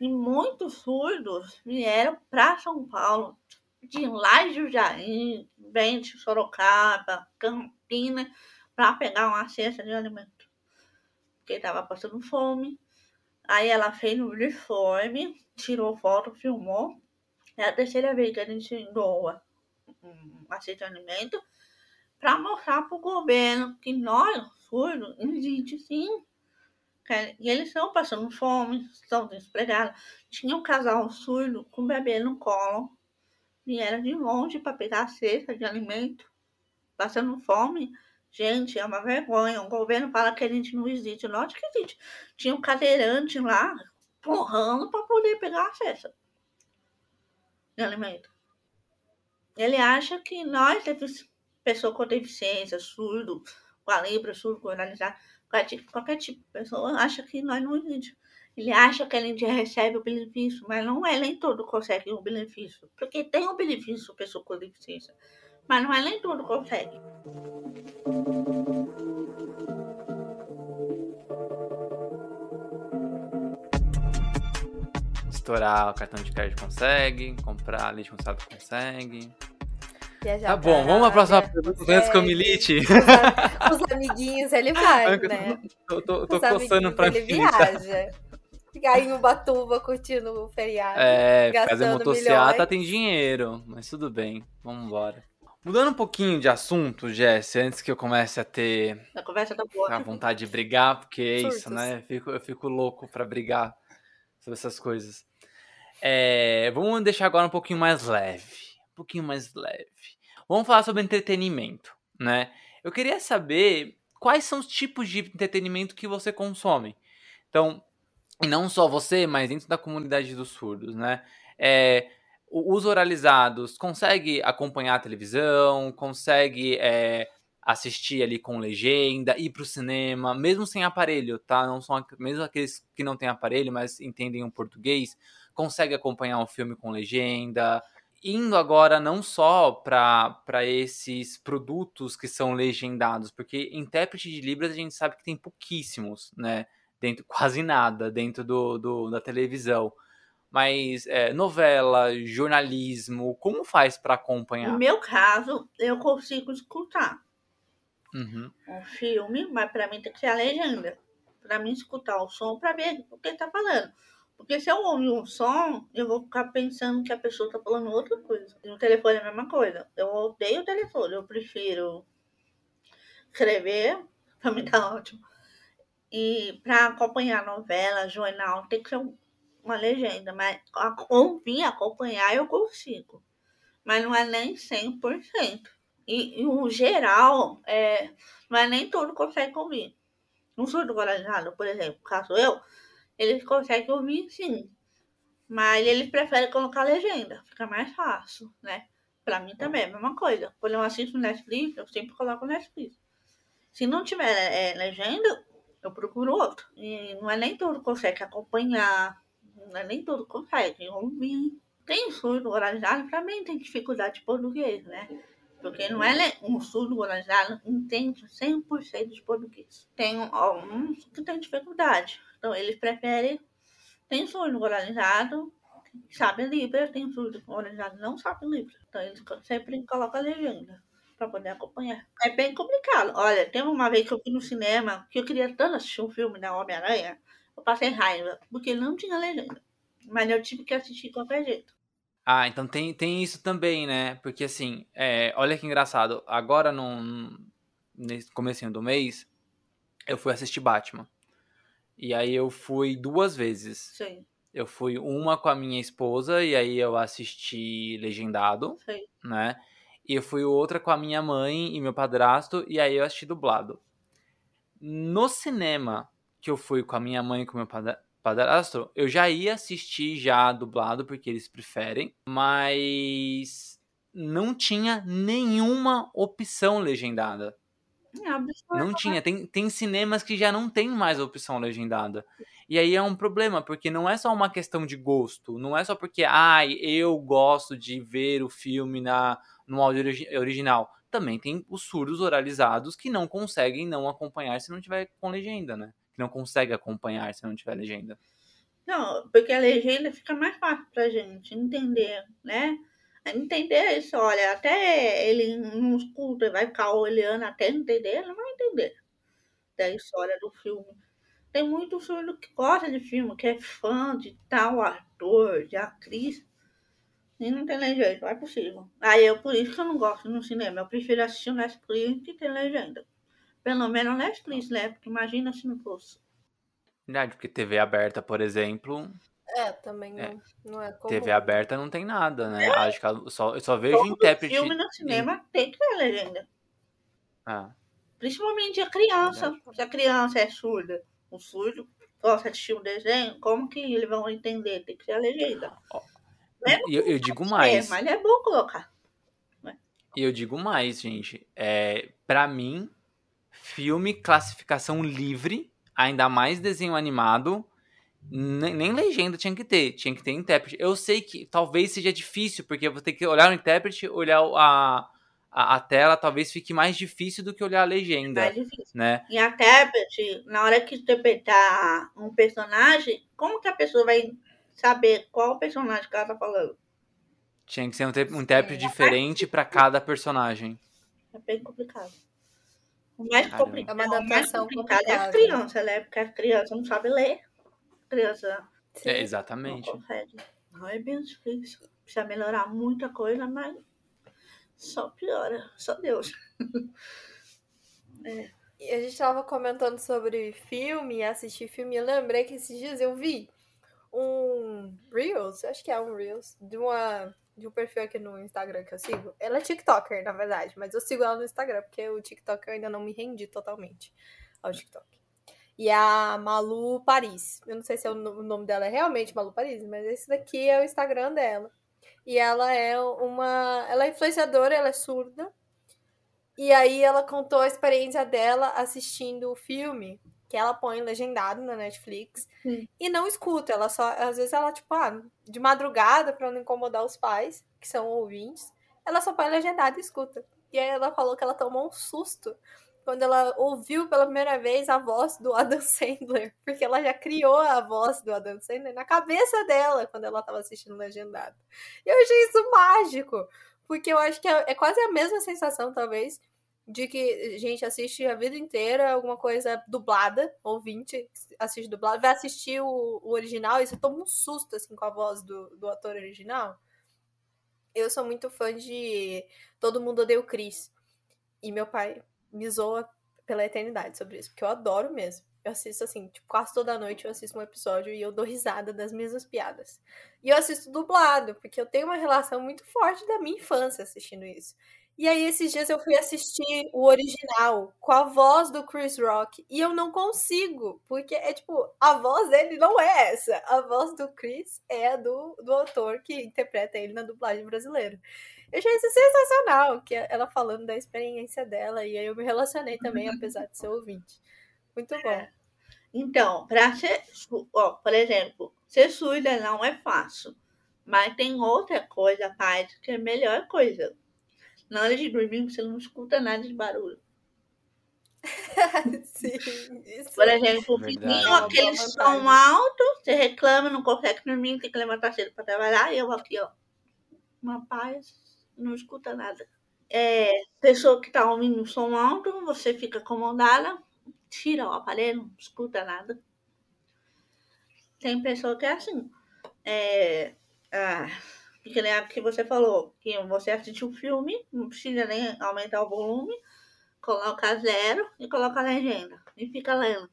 E muitos surdos vieram para São Paulo, de lá de Jair, Bente, Sorocaba, Campina, para pegar uma cesta de alimento porque estava passando fome. Aí ela fez no uniforme, tirou foto, filmou. É a terceira vez que a gente doa um aceito alimento para mostrar para o governo que nós, surdos, existe sim. E eles estão passando fome, estão desempregados. Tinha um casal surdo com o bebê no colo. Vieram de longe para pegar a cesta de alimento, passando fome. Gente, é uma vergonha. O governo fala que a gente não existe. Lógico que existe. Tinha um cadeirante lá, porrando para poder pegar acesso de alimento. Ele acha que nós, pessoa com deficiência, surdo, com a libra, surdo, com analisar, qualquer tipo, qualquer tipo de pessoa, acha que nós não existimos. Ele acha que a gente recebe o benefício, mas não é nem todo consegue o benefício. Porque tem o benefício pessoa com deficiência mas não é nem tudo consegue. Estourar o cartão de crédito consegue, comprar leite condensado consegue. Viajar tá bom, vamos a próxima pergunta antes que eu milite. Os, os amiguinhos ele vai, né? Tô, tô, tô coçando pra ele viaja. Ficar em Ubatuba curtindo o feriado. É, fazer motocicleta tem dinheiro, mas tudo bem, vamos embora. Mudando um pouquinho de assunto, Jess, antes que eu comece a ter a conversa tá boa. a vontade de brigar, porque é Surtos. isso, né? Eu fico, eu fico louco para brigar sobre essas coisas. É, vamos deixar agora um pouquinho mais leve. Um pouquinho mais leve. Vamos falar sobre entretenimento, né? Eu queria saber quais são os tipos de entretenimento que você consome. Então, e não só você, mas dentro da comunidade dos surdos, né? É, os oralizados consegue acompanhar a televisão, consegue é, assistir ali com legenda, ir para o cinema, mesmo sem aparelho, tá? Não são mesmo aqueles que não têm aparelho, mas entendem o português, consegue acompanhar o filme com legenda. Indo agora não só para esses produtos que são legendados, porque intérprete de Libras a gente sabe que tem pouquíssimos, né? Dentro, quase nada dentro do, do da televisão. Mas é, novela, jornalismo, como faz para acompanhar? No meu caso, eu consigo escutar uhum. um filme, mas para mim tem que ser a legenda. Para mim escutar o som para ver o que ele tá falando. Porque se eu ouvir um som, eu vou ficar pensando que a pessoa tá falando outra coisa. E no telefone é a mesma coisa. Eu odeio o telefone, eu prefiro escrever, para mim tá ótimo. E para acompanhar novela, jornal, tem que ser um uma legenda, mas ouvir, acompanhar eu consigo. Mas não é nem 100%. E, e geral, é, não é nem todo consegue ouvir. Um surdo guarajado, por exemplo, caso eu, eles conseguem ouvir sim. Mas eles preferem colocar legenda, fica mais fácil, né? Pra mim também é a mesma coisa. Quando eu assisto Netflix, eu sempre coloco Netflix. Se não tiver é, legenda, eu procuro outro. E não é nem todo consegue acompanhar, não é nem todo consegue ouvir. Tem surdo oralizado, para mim tem dificuldade de português, né? Porque não é um surdo oralizado entende 100% de português. Tem alguns que tem dificuldade. Então eles preferem. Tem surdo oralizado, sabe Libra, tem surdo oralizado, não sabe Libra. Então eles sempre colocam a legenda para poder acompanhar. É bem complicado. Olha, teve uma vez que eu fui no cinema, que eu queria tanto assistir um filme da Homem-Aranha, eu passei raiva, porque não tinha legenda. Mas eu tive que assistir de qualquer jeito. Ah, então tem, tem isso também, né? Porque assim, é, olha que engraçado. Agora, no, nesse comecinho do mês, eu fui assistir Batman. E aí eu fui duas vezes. Sim. Eu fui uma com a minha esposa e aí eu assisti legendado, Sim. né? E eu fui outra com a minha mãe e meu padrasto, e aí eu assisti dublado. No cinema que eu fui com a minha mãe e com o meu padrasto, eu já ia assistir já dublado, porque eles preferem, mas não tinha nenhuma opção legendada. É Não tinha. Tem, tem cinemas que já não tem mais opção legendada. E aí é um problema, porque não é só uma questão de gosto. Não é só porque, ai, eu gosto de ver o filme na, no áudio original. Também tem os surdos oralizados que não conseguem não acompanhar se não tiver com legenda, né? Que não consegue acompanhar se não tiver legenda. Não, porque a legenda fica mais fácil pra gente entender, né? Entender isso, olha, até ele não escuta, vai ficar olhando até entender, ele não vai entender da história do filme. Tem muito surdo que gosta de filme, que é fã de tal ator, de atriz. E não tem legenda, não é possível. Aí eu, por isso que eu não gosto no cinema. Eu prefiro assistir o Netflix que tem legenda. Pelo menos Netflix, né? Porque imagina se não fosse. Verdade, porque TV aberta, por exemplo. É, também não é, não é comum. TV aberta não tem nada, né? É. Acho que eu só, eu só vejo Todo intérprete. filme no cinema em... tem que ter legenda. Ah. Principalmente a criança. Verdade. Se a criança é surda, o surdo gosta de assistir um desenho, como que eles vão entender? Tem que ter a legenda. Oh. E eu, eu, digo mais. É, mas é bom colocar. E eu digo mais, gente. É, para mim, filme classificação livre, ainda mais desenho animado, nem, nem, legenda tinha que ter, tinha que ter intérprete. Eu sei que talvez seja difícil, porque vou ter que olhar o intérprete, olhar a, a, a, tela, talvez fique mais difícil do que olhar a legenda. Mais difícil. Né? E a intérprete, na hora que interpretar um personagem, como que a pessoa vai saber qual personagem que ela tá falando. Tinha que ser um, um intérprete é, diferente para cada personagem. É bem complicado. O mais, compli é uma mais complicado é as crianças, né? Porque as crianças não sabem ler. A criança. É, exatamente. Não consegue. Não é bem difícil. Precisa melhorar muita coisa, mas só piora. Só Deus. é. E a gente estava comentando sobre filme, assistir filme. Eu lembrei que esses dias eu vi um Reels, acho que é um Reels, de uma de um perfil aqui no Instagram que eu sigo. Ela é TikToker, na verdade, mas eu sigo ela no Instagram, porque o TikTok eu ainda não me rendi totalmente ao TikTok. E é a Malu Paris. Eu não sei se é o nome dela é realmente Malu Paris, mas esse daqui é o Instagram dela. E ela é uma. Ela é influenciadora, ela é surda. E aí ela contou a experiência dela assistindo o filme que ela põe legendado na Netflix Sim. e não escuta. Ela só, às vezes ela, tipo, ah, de madrugada, para não incomodar os pais, que são ouvintes, ela só põe legendado e escuta. E aí ela falou que ela tomou um susto quando ela ouviu pela primeira vez a voz do Adam Sandler, porque ela já criou a voz do Adam Sandler na cabeça dela quando ela estava assistindo legendado. E eu achei isso mágico, porque eu acho que é, é quase a mesma sensação, talvez, de que a gente assiste a vida inteira alguma coisa dublada, ouvinte assiste dublado, vai assistir o, o original e você toma um susto assim com a voz do, do ator original. Eu sou muito fã de Todo Mundo Odeia o Chris. E meu pai me zoa pela eternidade sobre isso, porque eu adoro mesmo. Eu assisto assim, tipo, quase toda noite eu assisto um episódio e eu dou risada das mesmas piadas. E eu assisto dublado, porque eu tenho uma relação muito forte da minha infância assistindo isso. E aí, esses dias eu fui assistir o original com a voz do Chris Rock e eu não consigo, porque é tipo, a voz dele não é essa. A voz do Chris é a do, do autor que interpreta ele na dublagem brasileira. Eu achei isso sensacional, que ela falando da experiência dela, e aí eu me relacionei também, apesar de ser ouvinte. Muito bom. É. Então, para ser, ó, por exemplo, ser surda não é fácil, mas tem outra coisa, parte que é a melhor coisa. Na hora de dormir, você não escuta nada de barulho. Sim, isso. Por exemplo, o Verdade. vizinho, É aquele som alto, você reclama, não consegue dormir, tem que levantar cedo para trabalhar, e eu aqui, ó, uma paz, não escuta nada. É, pessoa que tá ouvindo um som alto, você fica incomodada, tira o aparelho, não escuta nada. Tem pessoa que é assim, é, ah, que nem a que você falou, que você assiste um filme, não precisa nem aumentar o volume, coloca zero e coloca a legenda e fica lendo.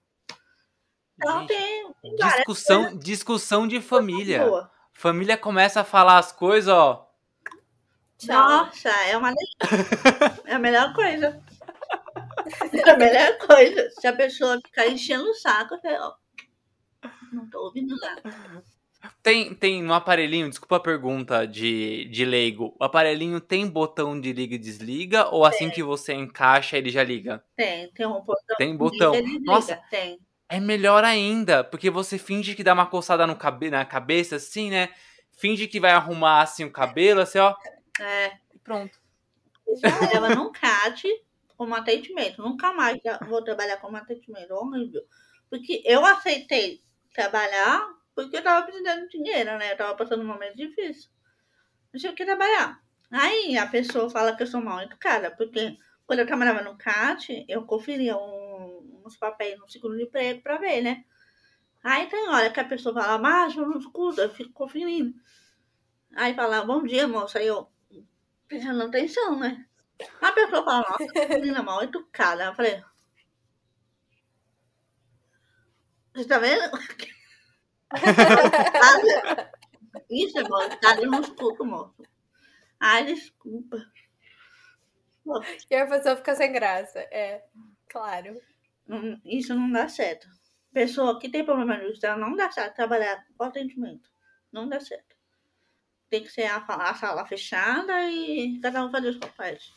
Então Gente, tem várias discussão, discussão de família. Família começa a falar as coisas, ó. Nossa, é uma. É a melhor coisa. É a melhor coisa. Se a pessoa ficar enchendo o saco, você, ó, não tô ouvindo nada. Tem, tem no aparelhinho, desculpa a pergunta de, de leigo. O aparelhinho tem botão de liga e desliga? Ou assim que você encaixa ele já liga? Tem, tem um botão. Tem botão. Liga, desliga. Nossa, Tem. é melhor ainda, porque você finge que dá uma coçada no cabe na cabeça, assim, né? Finge que vai arrumar assim o cabelo, assim, ó. É. E pronto. Ela não cate como atendimento. Nunca mais já vou trabalhar como atendimento. Horrível. Porque eu aceitei trabalhar porque eu tava precisando de dinheiro, né? Eu tava passando um momento difícil. Não tinha que trabalhar. Aí a pessoa fala que eu sou mal educada, porque quando eu trabalhava no CAT, eu conferia um- uns papéis no seguro de emprego pra ver, né? Aí tem hora que a pessoa fala, mas eu não escuto, eu fico conferindo. Aí fala, bom dia, moça. Aí eu, prestando atenção, né? A pessoa fala, nossa, menina mal educada. Eu falei, você tá vendo? Isso é mal educada, eu não escuto, moço. Ai, desculpa. E a pessoa fica sem graça. É, claro. Isso não dá certo. Pessoa que tem problema de vista, não dá certo trabalhar com atendimento. Não dá certo. Tem que ser a, a sala fechada e cada um fazer os papéis.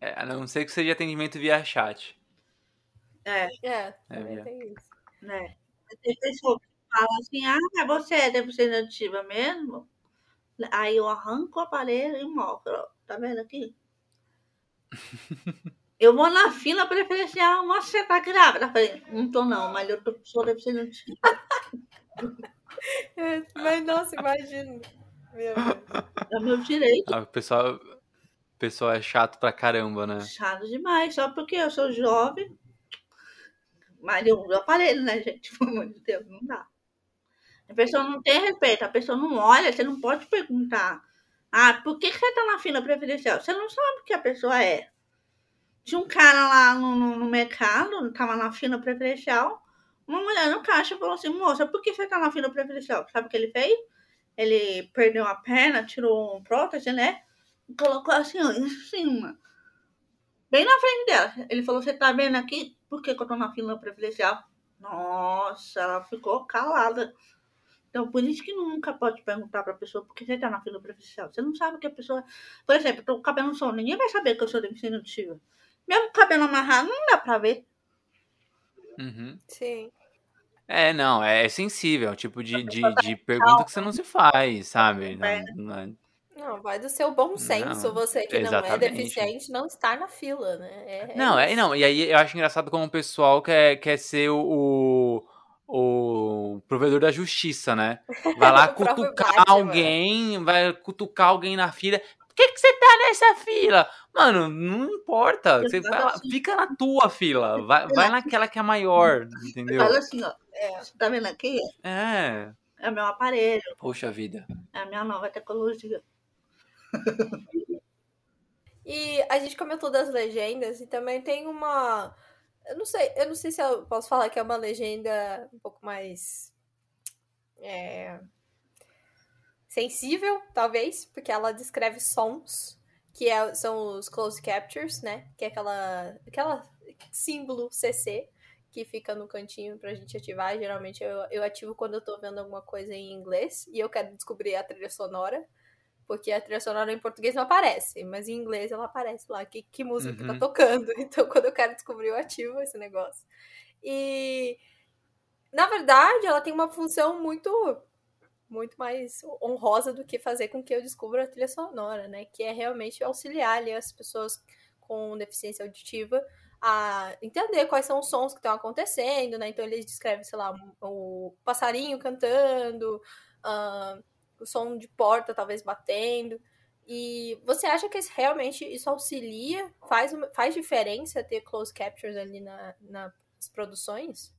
É, a não ser que seja atendimento via chat. É, também via- tem isso. né? Tem pessoa que fala assim, ah, mas você é deficiente auditiva mesmo? Aí eu arranco o aparelho e mostro, tá vendo aqui? Eu vou na fila preferencial, mas você tá grávida? Eu falei, não tô não, mas eu tô, sou deficiente auditiva. É, Mas, nossa, imagina. Meu Deus. É meu direito. Ah, O pessoal, o pessoal é chato pra caramba, né? Chato demais, só porque eu sou jovem. Mas eu uso aparelho, né, gente? Pelo amor de Deus, não dá. A pessoa não tem respeito, a pessoa não olha, você não pode perguntar. Ah, por que, você tá na fila preferencial? Você não sabe o que a pessoa é. Tinha um cara lá no, no, no mercado, tava na fila preferencial. Uma mulher no caixa falou assim: moça, por que você tá na fila preferencial? Sabe o que ele fez? Ele perdeu a perna, tirou um prótese, né? E colocou assim, ó, em cima bem na frente dela. Ele falou: Você tá vendo aqui? Por que, que eu tô na fila preferencial? Nossa, ela ficou calada. Então, por isso que nunca pode perguntar pra pessoa por que você tá na fila preferencial. Você não sabe que a pessoa. Por exemplo, eu tô com o cabelo no sol, ninguém vai saber que eu sou deficiente auditiva. Mesmo com o cabelo amarrado, não dá pra ver. Uhum. Sim. É, não, é sensível, é o tipo de, de, de pergunta que você não se faz, sabe? É. Não, não é- Não, vai do seu bom senso. Não, você que não é deficiente não estar na fila, né? É- é Não, é, não, e aí eu acho engraçado como o pessoal quer, quer ser o, o, provedor da justiça, né? Vai lá cutucar Batman. alguém, vai cutucar alguém na fila. Por que, que você tá nessa fila? Mano, não importa. Você vai lá, fica na tua fila. Vai, vai naquela que é maior, entendeu? Fala assim, ó. É. Você tá vendo aqui? É, É meu aparelho, poxa vida. é a minha nova tecnologia. E a gente comentou das legendas e também tem uma. Eu não sei, eu não sei se eu posso falar que é uma legenda um pouco mais. é, sensível, talvez, porque ela descreve sons, que é- são os close captures, né? Que é aquela, aquela símbolo CC que fica no cantinho pra gente ativar. Geralmente eu, eu ativo quando eu tô vendo alguma coisa em inglês e eu quero descobrir a trilha sonora. Porque a trilha sonora em português não aparece, mas em inglês ela aparece lá, que, que música que tá Uhum. tocando. Então, quando eu quero descobrir, eu ativo esse negócio. E na verdade, ela tem uma função muito muito mais honrosa do que fazer com que eu descubra a trilha sonora, né? Que é realmente auxiliar ali as pessoas com deficiência auditiva a entender quais são os sons que estão acontecendo, né? Então eles descrevem, sei lá, o passarinho cantando, uh, o som de porta talvez batendo. E você acha que realmente isso auxilia, faz, faz diferença ter close captures ali na, nas produções?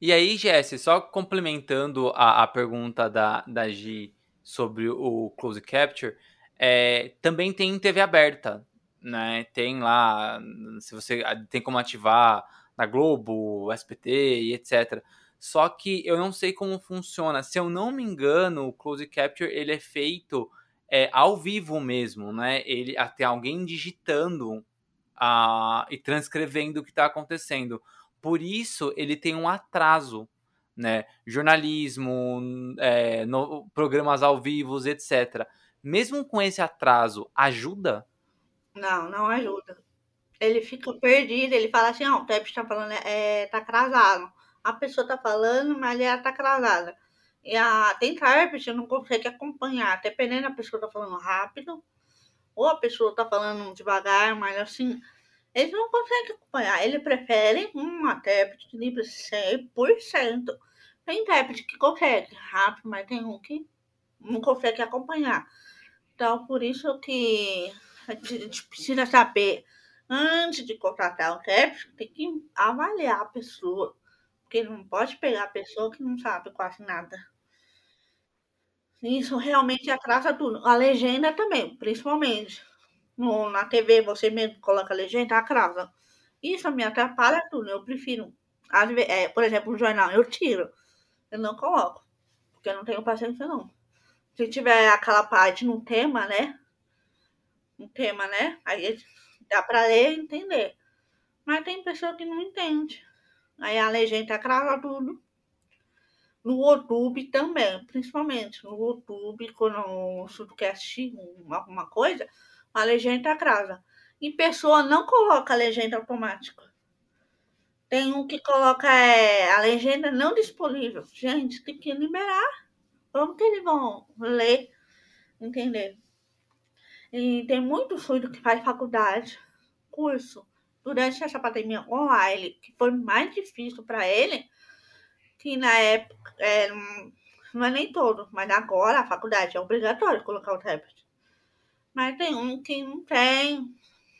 E aí, Jesse, só complementando a, a pergunta da, da Gi sobre o close capture, é, também tem TV aberta, né? Tem lá, se você tem como ativar na Globo, SPT e etc. Só que eu não sei como funciona. Se eu não me engano, o close capture ele é feito é, ao vivo mesmo, né? Ele tem alguém digitando a, e transcrevendo o que está acontecendo. Por isso ele tem um atraso, né? Jornalismo, é, no, programas ao vivo, etc. Mesmo com esse atraso, ajuda? Não, não ajuda. Ele fica perdido, ele fala assim, ó, oh, o Tep está falando, é, tá atrasado. A pessoa tá falando, mas ela tá atrasada. E a, tem intérprete não consegue acompanhar, dependendo a pessoa tá falando rápido, ou a pessoa tá falando devagar, mas assim, eles não conseguem acompanhar. Eles preferem um intérprete livre 100%. Tem intérprete que consegue rápido, mas tem um que não consegue acompanhar. Então, por isso que a gente precisa saber, antes de contratar o intérprete, tem que avaliar a pessoa. Porque não pode pegar a pessoa que não sabe quase nada. Isso realmente atrasa tudo. A legenda também, principalmente no, na TV você mesmo coloca a legenda, atrasa. Isso me atrapalha tudo. Eu prefiro, é, por exemplo, o jornal, eu tiro. Eu não coloco. Porque eu não tenho paciência, não. Se tiver aquela parte no tema, né? No tema, né? Aí dá pra ler e entender. Mas tem pessoa que não entende. Aí a legenda atrasa tudo. No YouTube também, principalmente. No YouTube, quando o estudo quer assistir alguma coisa, a legenda atrasa. E pessoa não coloca a legenda automática. Tem um que coloca é, a legenda não disponível. Gente, tem que liberar. Como que eles vão ler, entender? E tem muito surdo que faz faculdade, curso, durante essa pandemia online, que foi mais difícil para ele, que na época, é, não é nem todo, mas agora a faculdade é obrigatório colocar o tablet. Mas tem um que não tem.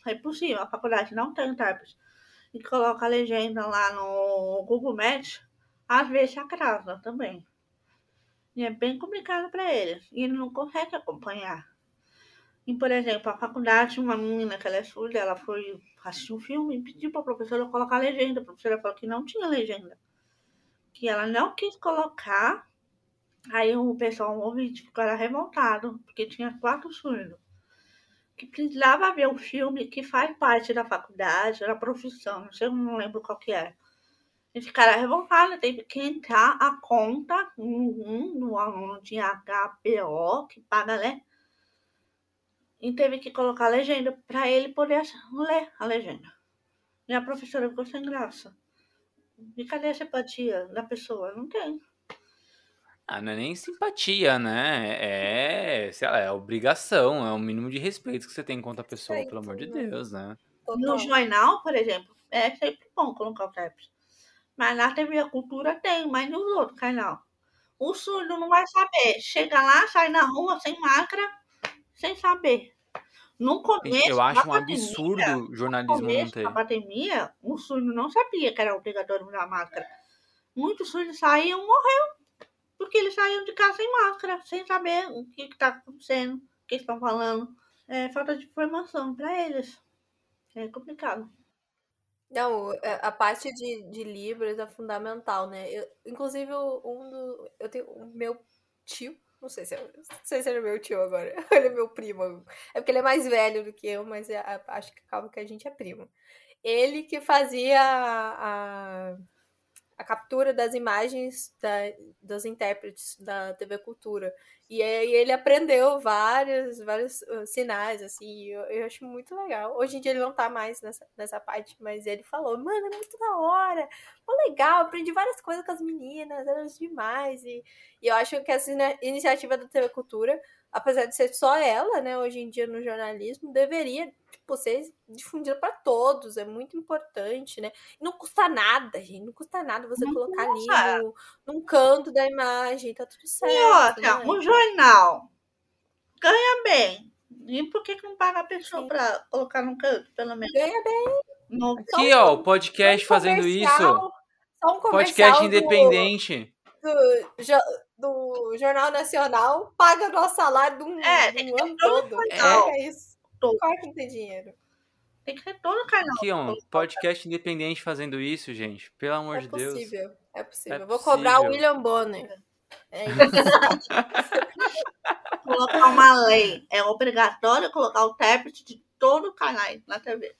É possível, a faculdade não tem intérprete. E coloca a legenda lá no Google Maps, às vezes atrasa também. E é bem complicado para eles. E ele não consegue acompanhar. E, por exemplo, a faculdade, uma menina que ela é surda, ela foi assistir um filme e pediu para a professora colocar legenda. A professora falou que não tinha legenda. Que ela não quis colocar. Aí o pessoal ouvinte ficou revoltado, porque tinha quatro surdos que precisava ver um filme que faz parte da faculdade, da profissão, não sei, não lembro qual que é. E ficaram revoltados, teve que entrar a conta no, no aluno de HPO, que paga, né? E teve que colocar a legenda para ele poder ler a legenda. E a professora ficou sem graça. E cadê a simpatia da pessoa? Não tem. Ah, não é nem simpatia, né? É, sei lá, é obrigação, é o mínimo de respeito que você tem contra a pessoa, pelo amor de Deus, né? No jornal, por exemplo, é sempre bom colocar o TEPS. Mas na TV a Cultura tem, mas nos outros canal. O surdo não vai saber. Chega lá, sai na rua sem máscara, sem saber. No começo. Eu acho um pandemia, absurdo o jornalismo no começo, não ter. Na pandemia, o surdo não sabia que era obrigatório usar máscara. Muitos surdos saíam e morreu porque eles saíram de casa sem máscara, sem saber o que está acontecendo, o que estão falando. É falta de informação para eles. É complicado. Não, é, a parte de, de Libras é fundamental, né? Eu, inclusive, um do. Eu tenho o meu tio, não sei se, é, não sei se ele é meu tio agora. Ele é meu primo. É porque ele é mais velho do que eu, mas é, acho que acaba que a gente é primo. Ele que fazia a, a a captura das imagens da, dos intérpretes da TV Cultura. E aí ele aprendeu vários, vários uh, sinais, assim, eu, eu, acho muito legal. Hoje em dia ele não tá mais nessa, nessa parte, mas ele falou, mano, é muito da hora, foi legal, aprendi várias coisas com as meninas, era demais. E, e eu acho que essa iniciativa da TV Cultura apesar de ser só ela, né, hoje em dia no jornalismo, deveria tipo, ser difundida para todos, é muito importante, né? Não custa nada, gente, não custa nada você colocar ali no, num canto da imagem, tá tudo certo. E outra, né? um jornal ganha bem. E por que, que não paga a pessoa para colocar no canto, pelo menos? Ganha bem. No... Aqui, ó, o podcast fazendo isso. Um podcast independente. Do, do, do Jornal Nacional paga nosso salário de um, é, de um ano todo. É, é isso. Todo. Claro que não tem dinheiro. Tem que ter todo o canal. Aqui, ó, um podcast independente fazendo isso, gente. Pelo amor é de Deus. Possível, é possível. É Vou cobrar o William Bonner. É isso. colocar uma lei. É obrigatório colocar o intérprete de todo o canal na TV.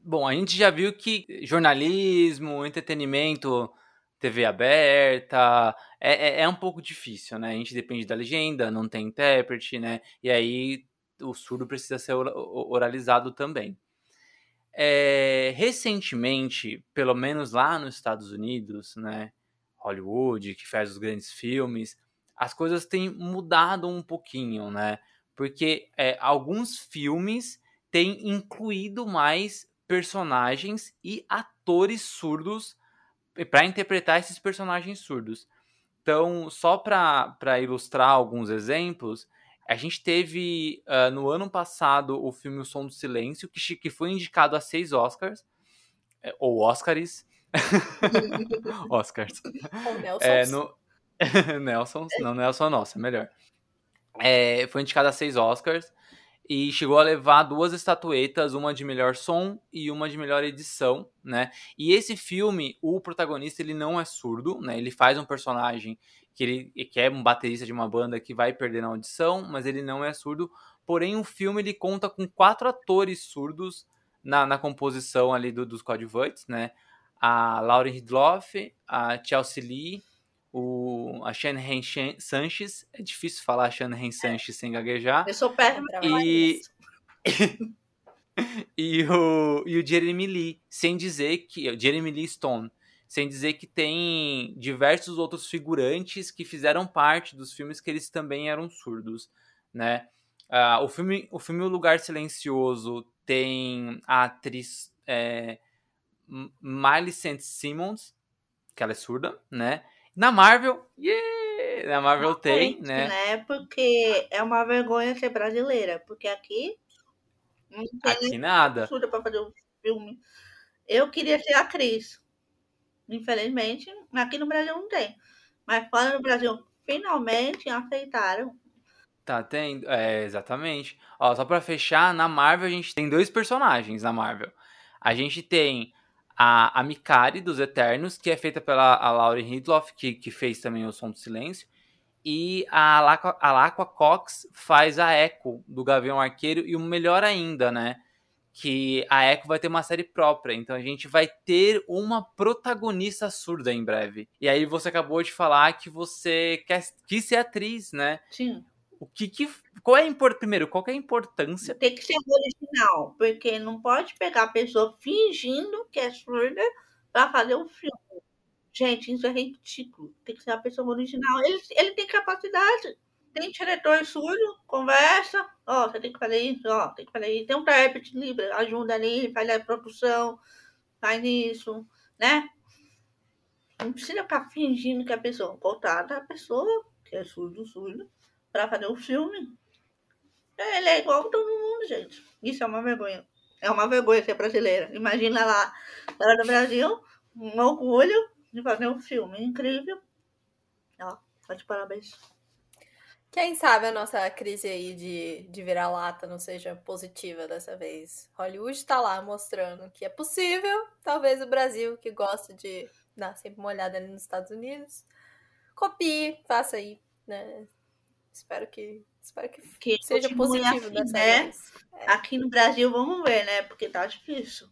Bom, a gente já viu que jornalismo, entretenimento TV aberta, é, é, é, um pouco difícil, né? A gente depende da legenda, não tem intérprete, né? E aí o surdo precisa ser oralizado também. É, recentemente, pelo menos lá nos Estados Unidos, né? Hollywood, que faz os grandes filmes, as coisas têm mudado um pouquinho, né? Porque é, alguns filmes têm incluído mais personagens e atores surdos para interpretar esses personagens surdos. Então, só para ilustrar alguns exemplos, a gente teve uh, no ano passado o filme O Som do Silêncio, que, que foi indicado a seis Oscars, é, ou Oscars. Oscars. Ou Nelson. É, no... Nelson, não, Nelson, nossa, melhor. É, foi indicado a seis Oscars e chegou a levar duas estatuetas, uma de melhor som e uma de melhor edição, né? E esse filme, o protagonista ele não é surdo, né? Ele faz um personagem que ele que é um baterista de uma banda que vai perder na audição, mas ele não é surdo. Porém, o filme ele conta com quatro atores surdos na, na composição ali do, dos coadjuvantes, né? A Lauren Hidloff, a Chelsea Lee, o, a Shannon Sanches. É difícil falar Shannon Sanches sem gaguejar. Eu sou péssima e... e, o, e o Jeremy Lee, sem dizer que. Jeremy Lee Stone, sem dizer que tem diversos outros figurantes que fizeram parte dos filmes que eles também eram surdos, né? Uh, o, filme, o filme O Lugar Silencioso tem a atriz é, Miley St. Simmons, que ela é surda, né? Na Marvel, yeah! Na Marvel Não tem, né? né? Porque é uma vergonha ser brasileira. Porque aqui. Não tem aqui nada. para fazer um filme. Eu queria ser atriz. Infelizmente, aqui no Brasil não tem. Mas fora do Brasil, finalmente aceitaram. Tá tendo, é, exatamente. Ó, só pra fechar, na Marvel a gente tem dois personagens na Marvel. A gente tem a, a Mikari dos Eternos, que é feita pela a Lauren Hidloff, que, que fez também o Som do Silêncio. E a Alaqua, Cox faz a Echo do Gavião Arqueiro. E o melhor ainda, né? Que a Echo vai ter uma série própria. Então a gente vai ter uma protagonista surda em breve. E aí você acabou de falar que você quer, quis ser atriz, né? Sim. O que, que qual é a primeiro, qual é a importância? Tem que ser original, porque não pode pegar a pessoa fingindo que é surda para fazer um filme. Gente, isso é ridículo. Tem que ser a pessoa original. Ele, ele tem capacidade. Tem diretor surdo, conversa, ó, você tem que fazer isso, ó, tem que fazer isso. Tem um intérprete livre, ajuda ali, faz a produção, faz isso, né? Não precisa ficar fingindo que a pessoa contrata a pessoa que é surdo, surdo, para fazer o filme. Ele é igual todo mundo, gente. Isso é uma vergonha. É uma vergonha ser brasileira. Imagina lá, fora do Brasil, um orgulho de fazer um filme incrível. Ó, tá de parabéns. Quem sabe a nossa crise aí de, de virar-lata não seja positiva dessa vez. Hollywood está lá mostrando que é possível. Talvez o Brasil, que gosta de dar sempre uma olhada ali nos Estados Unidos, copie, faça aí, né? Espero que, espero que, que seja positivo assim, dessa né? vez. É. Aqui no Brasil, vamos ver, né? Porque tá difícil.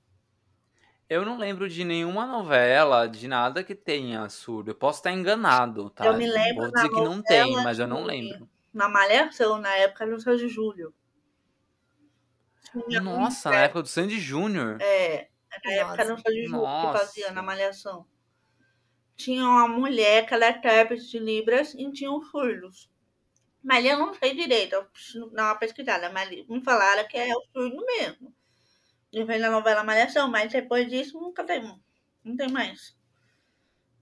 Eu não lembro de nenhuma novela, de nada que tenha surdo. Eu posso estar enganado, tá? Eu me lembro Vou dizer que não tem, mas eu não lembro. Na Malhação, na época do. Tinha um Nossa, na época do Sandy Júnior. É, na época do Sérgio Júlio que fazia na Malhação. Tinha uma mulher que ela é intérprete de Libras e tinha os surdos. Mas eu não sei direito, eu preciso dar uma pesquisada, mas me falaram que é o surdo mesmo. E fez na novela Malhação, mas depois disso nunca tem, não tem mais.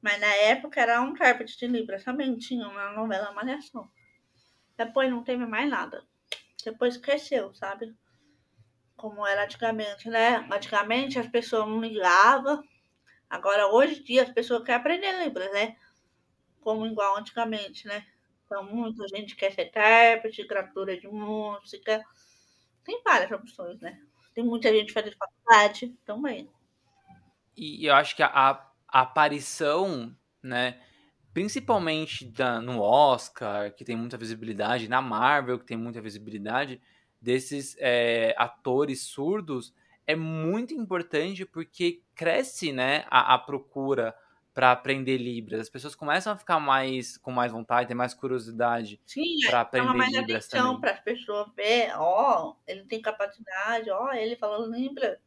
Mas na época era um intérprete de Libras, também tinha na novela Malhação. Depois não teve mais nada. Depois cresceu, sabe? Como era antigamente, né? Antigamente as pessoas não ligavam. Agora, hoje em dia, as pessoas querem aprender Libras, né? Como igual antigamente, né? Então, muita gente quer ser intérprete, gravadora de música. Tem várias opções, né? Tem muita gente fazendo faculdade também. E eu acho que a, a- a aparição, né, principalmente da- no Oscar, que tem muita visibilidade, na Marvel, que tem muita visibilidade, desses é, atores surdos, é muito importante porque cresce, né, a, a procura para aprender Libras. As pessoas começam a ficar mais com mais vontade, ter mais curiosidade Sim, para aprender mais Libras atenção também. para as pessoas ver, ó, ele tem capacidade, ó, ele falando Libras,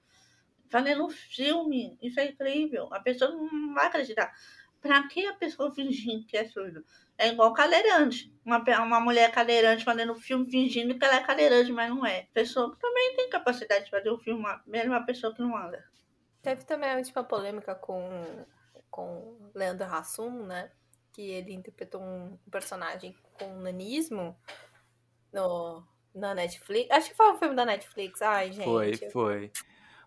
fazendo um filme, isso é incrível. A pessoa não vai acreditar. Pra que a pessoa fingir que é surdo? É igual cadeirante. Uma, uma mulher cadeirante fazendo filme fingindo que ela é cadeirante, mas não é. Pessoa que também tem capacidade de fazer o filme, mesmo a pessoa que não anda. Teve também tipo, uma polêmica com, com Leandro Hassum, né? Que ele interpretou um personagem com nanismo no, na Netflix. Acho que foi um filme da Netflix. Ai, gente. Foi, foi.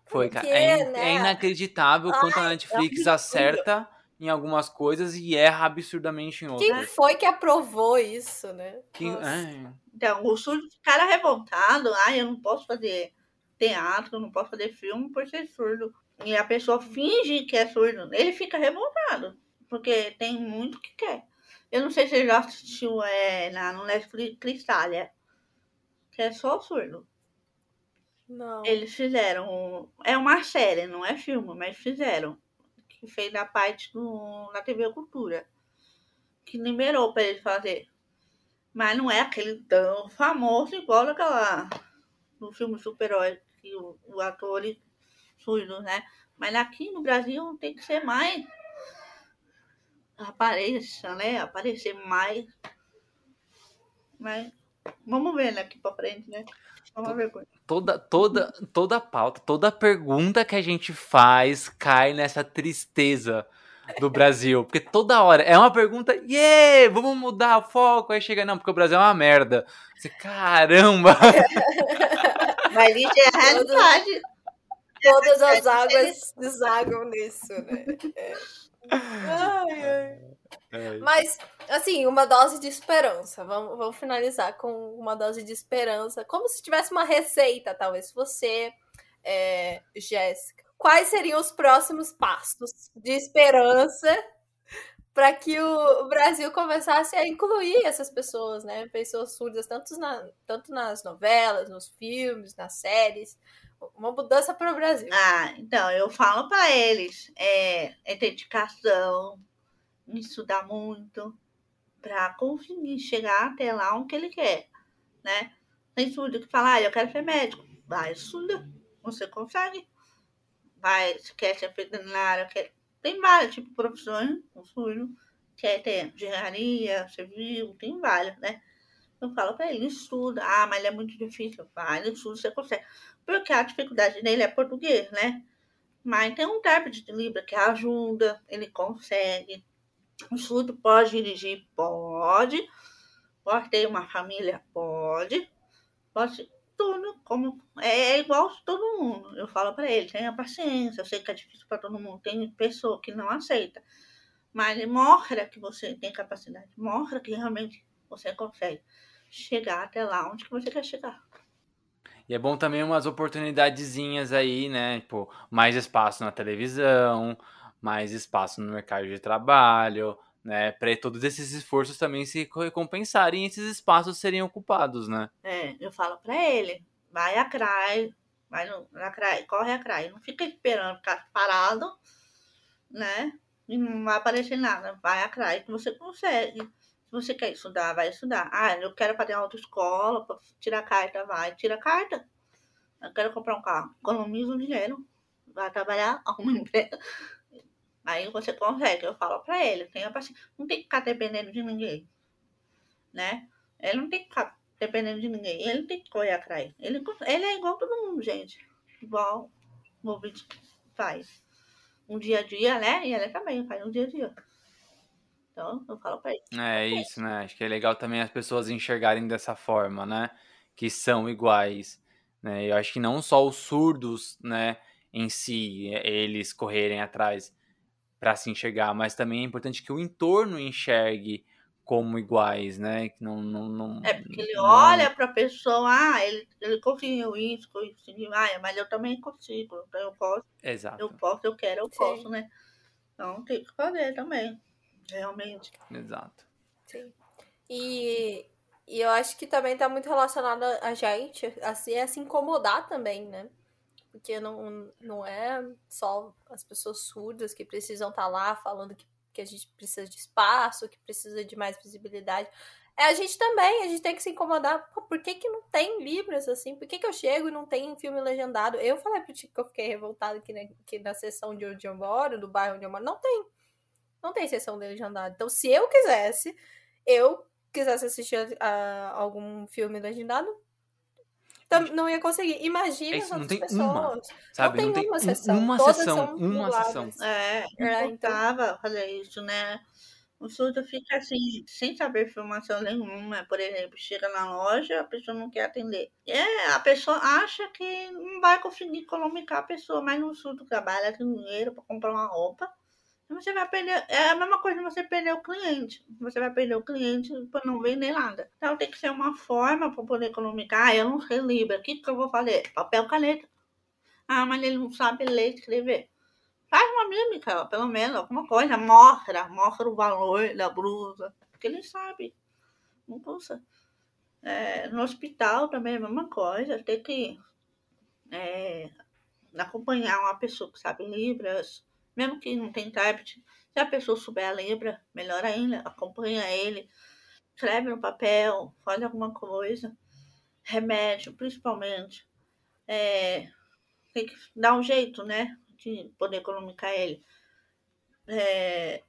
Foi, cara. quê, É, in- né? é inacreditável quanto a Netflix absurdo. acerta em algumas coisas e erra absurdamente em outras. Quem foi que aprovou isso, né? Que- Nossa. é. Então, o surdo ficara revoltado. Ai, eu não posso fazer teatro, eu não posso fazer filme por ser surdo. E a pessoa finge que é surdo. Ele fica revoltado. Porque tem muito que quer. Eu não sei se você já assistiu é, na, no Netflix Cristália. Que é só surdo. Não. Eles fizeram. É uma série, não é filme, mas fizeram. Que fez da parte do, na TV Cultura. Que liberou pra ele fazer. Mas não é aquele tão famoso igual daquela. No filme Super-Herói, que o, o ator ele- surdo, né? Mas aqui no Brasil tem que ser mais. Apareça, né? Aparecer mais. Mas vamos ver daqui pra frente, né? Vamos ver. coisa. Toda, toda, toda pauta, toda pergunta que a gente faz cai nessa tristeza do Brasil. Porque toda hora é uma pergunta, yeah, vamos mudar o foco. Aí chega, não, porque o Brasil é uma merda. Você, caramba! Mas isso é a realidade. Todas as águas desagam nisso, né? É. Ai, ai. Mas, assim, uma dose de esperança. Vamos, vamos finalizar com uma dose de esperança. Como se tivesse uma receita, talvez. Você, é, Jéssica, quais seriam os próximos passos de esperança para que o Brasil começasse a incluir essas pessoas, né? Pessoas surdas, tanto, na, tanto nas novelas, nos filmes, nas séries. Uma mudança para o Brasil. Ah, então, eu falo para eles, é, é dedicação, estudar muito, para conseguir chegar até lá onde ele quer, né? Tem surdo que fala, ah, eu quero ser médico. Vai, estuda, você consegue. Vai, se quer ser veterinário, quer... tem vários tipos de profissões, com surdo, quer ter engenharia, civil, tem vários, né? Eu falo para ele, estuda. Ah, mas é muito difícil. Vai, estuda, você consegue. Porque a dificuldade dele é português, né? Mas tem um intérprete de Libra que ajuda, ele consegue. O surdo pode dirigir? Pode. Pode ter uma família? Pode. Pode tudo, como é igual todo mundo. Eu falo para ele, tenha paciência, eu sei que é difícil para todo mundo, tem pessoa que não aceita. Mas mostra que você tem capacidade, mostra que realmente você consegue chegar até lá onde que você quer chegar. E é bom também umas oportunidadezinhas aí, né? Tipo, mais espaço na televisão, mais espaço no mercado de trabalho, né? Para todos esses esforços também se recompensarem e esses espaços serem ocupados, né? É, eu falo para ele, vai atrás, Vai no, na CRAI, corre a CRAI. Não fica esperando, ficar parado, né? E não vai aparecer nada. Vai a CRAI que você consegue. Se você quer estudar, vai estudar. Ah, eu quero fazer autoescola, tirar carta, vai, tira carta. Eu quero comprar um carro. Economiza o dinheiro. Vai trabalhar, arruma um emprego. Aí você consegue. Eu falo pra ele, tenha paciência. Não tem que ficar dependendo de ninguém. Né? Ele não tem que ficar dependendo de ninguém. Ele tem que correr atrás. Ele, ele é igual todo mundo, gente. Igual o ouvinte faz. Um dia a dia, né? E ele também faz um dia a dia. Então, eu falo pra ele. É isso, né? Acho que é legal também as pessoas enxergarem dessa forma, né? Que são iguais. Né? Eu acho que não só os surdos, né, em si, eles correrem atrás para se enxergar, mas também é importante que o entorno enxergue como iguais, né? Que não, não, não, é, porque ele não... olha para a pessoa, ah, ele, ele conseguiu isso, conseguiu, ah, mas eu também consigo, então eu posso, Exato. eu posso, eu quero, eu Sim. posso, né? Então tem que fazer também, realmente. Exato. Sim. E, e eu acho que também está muito relacionado a gente, assim, a se incomodar também, né? Porque não, não é só as pessoas surdas que precisam estar tá lá falando que que a gente precisa de espaço, que precisa de mais visibilidade. É a gente também, a gente tem que se incomodar. Pô, por que, que não tem Libras assim? Por que, que eu chego e não tem filme legendado? Eu falei pro Tico que eu fiquei revoltada aqui na, aqui na sessão de onde eu moro, do bairro onde eu moro. Não tem. Não tem sessão de legendado. Então, se eu quisesse, eu quisesse assistir a, a algum filme legendado, não ia conseguir. Imagina é as outras pessoas. Uma, sabe? Não tem, não tem uma sessão. Uma Todas sessão, uma sessão. É, é então... fazer isso, né? O surdo fica assim, sem saber informação nenhuma. Por exemplo, chega na loja, a pessoa não quer atender. É, a pessoa acha que não vai conseguir economizar a pessoa, mas no surdo trabalha, tem dinheiro para comprar uma roupa você vai perder. É a mesma coisa você perder o cliente. Você vai perder o cliente por não vender nada. Então tem que ser uma forma para poder economizar. Ah, eu não sei Libra. O que, que eu vou fazer? Papel, caneta. Ah, mas ele não sabe ler e escrever. Faz uma mímica, pelo menos, alguma coisa. Mostra. Mostra o valor da blusa. Porque ele sabe. Não custa. É, no hospital também é a mesma coisa. Tem que é, acompanhar uma pessoa que sabe Libras mesmo que não tenha intérprete, se a pessoa souber a letra, melhor ainda, acompanha ele, escreve no papel, faz alguma coisa, remédio, principalmente. É, tem que dar um jeito, né, de poder economizar ele. É,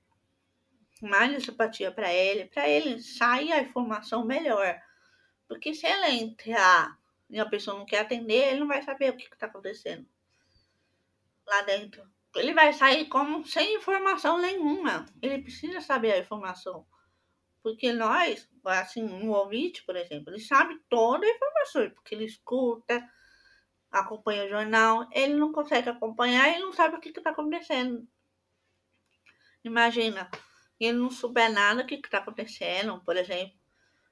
mais simpatia para ele, para ele sair a informação melhor. Porque se ele entrar e a pessoa não quer atender, ele não vai saber o que está acontecendo lá dentro ele vai sair como sem informação nenhuma. Ele precisa saber a informação. Porque nós, assim, um ouvinte, por exemplo, ele sabe toda a informação, porque ele escuta, acompanha o jornal, ele não consegue acompanhar e não sabe o que está acontecendo. Imagina, ele não souber nada do que está acontecendo, por exemplo,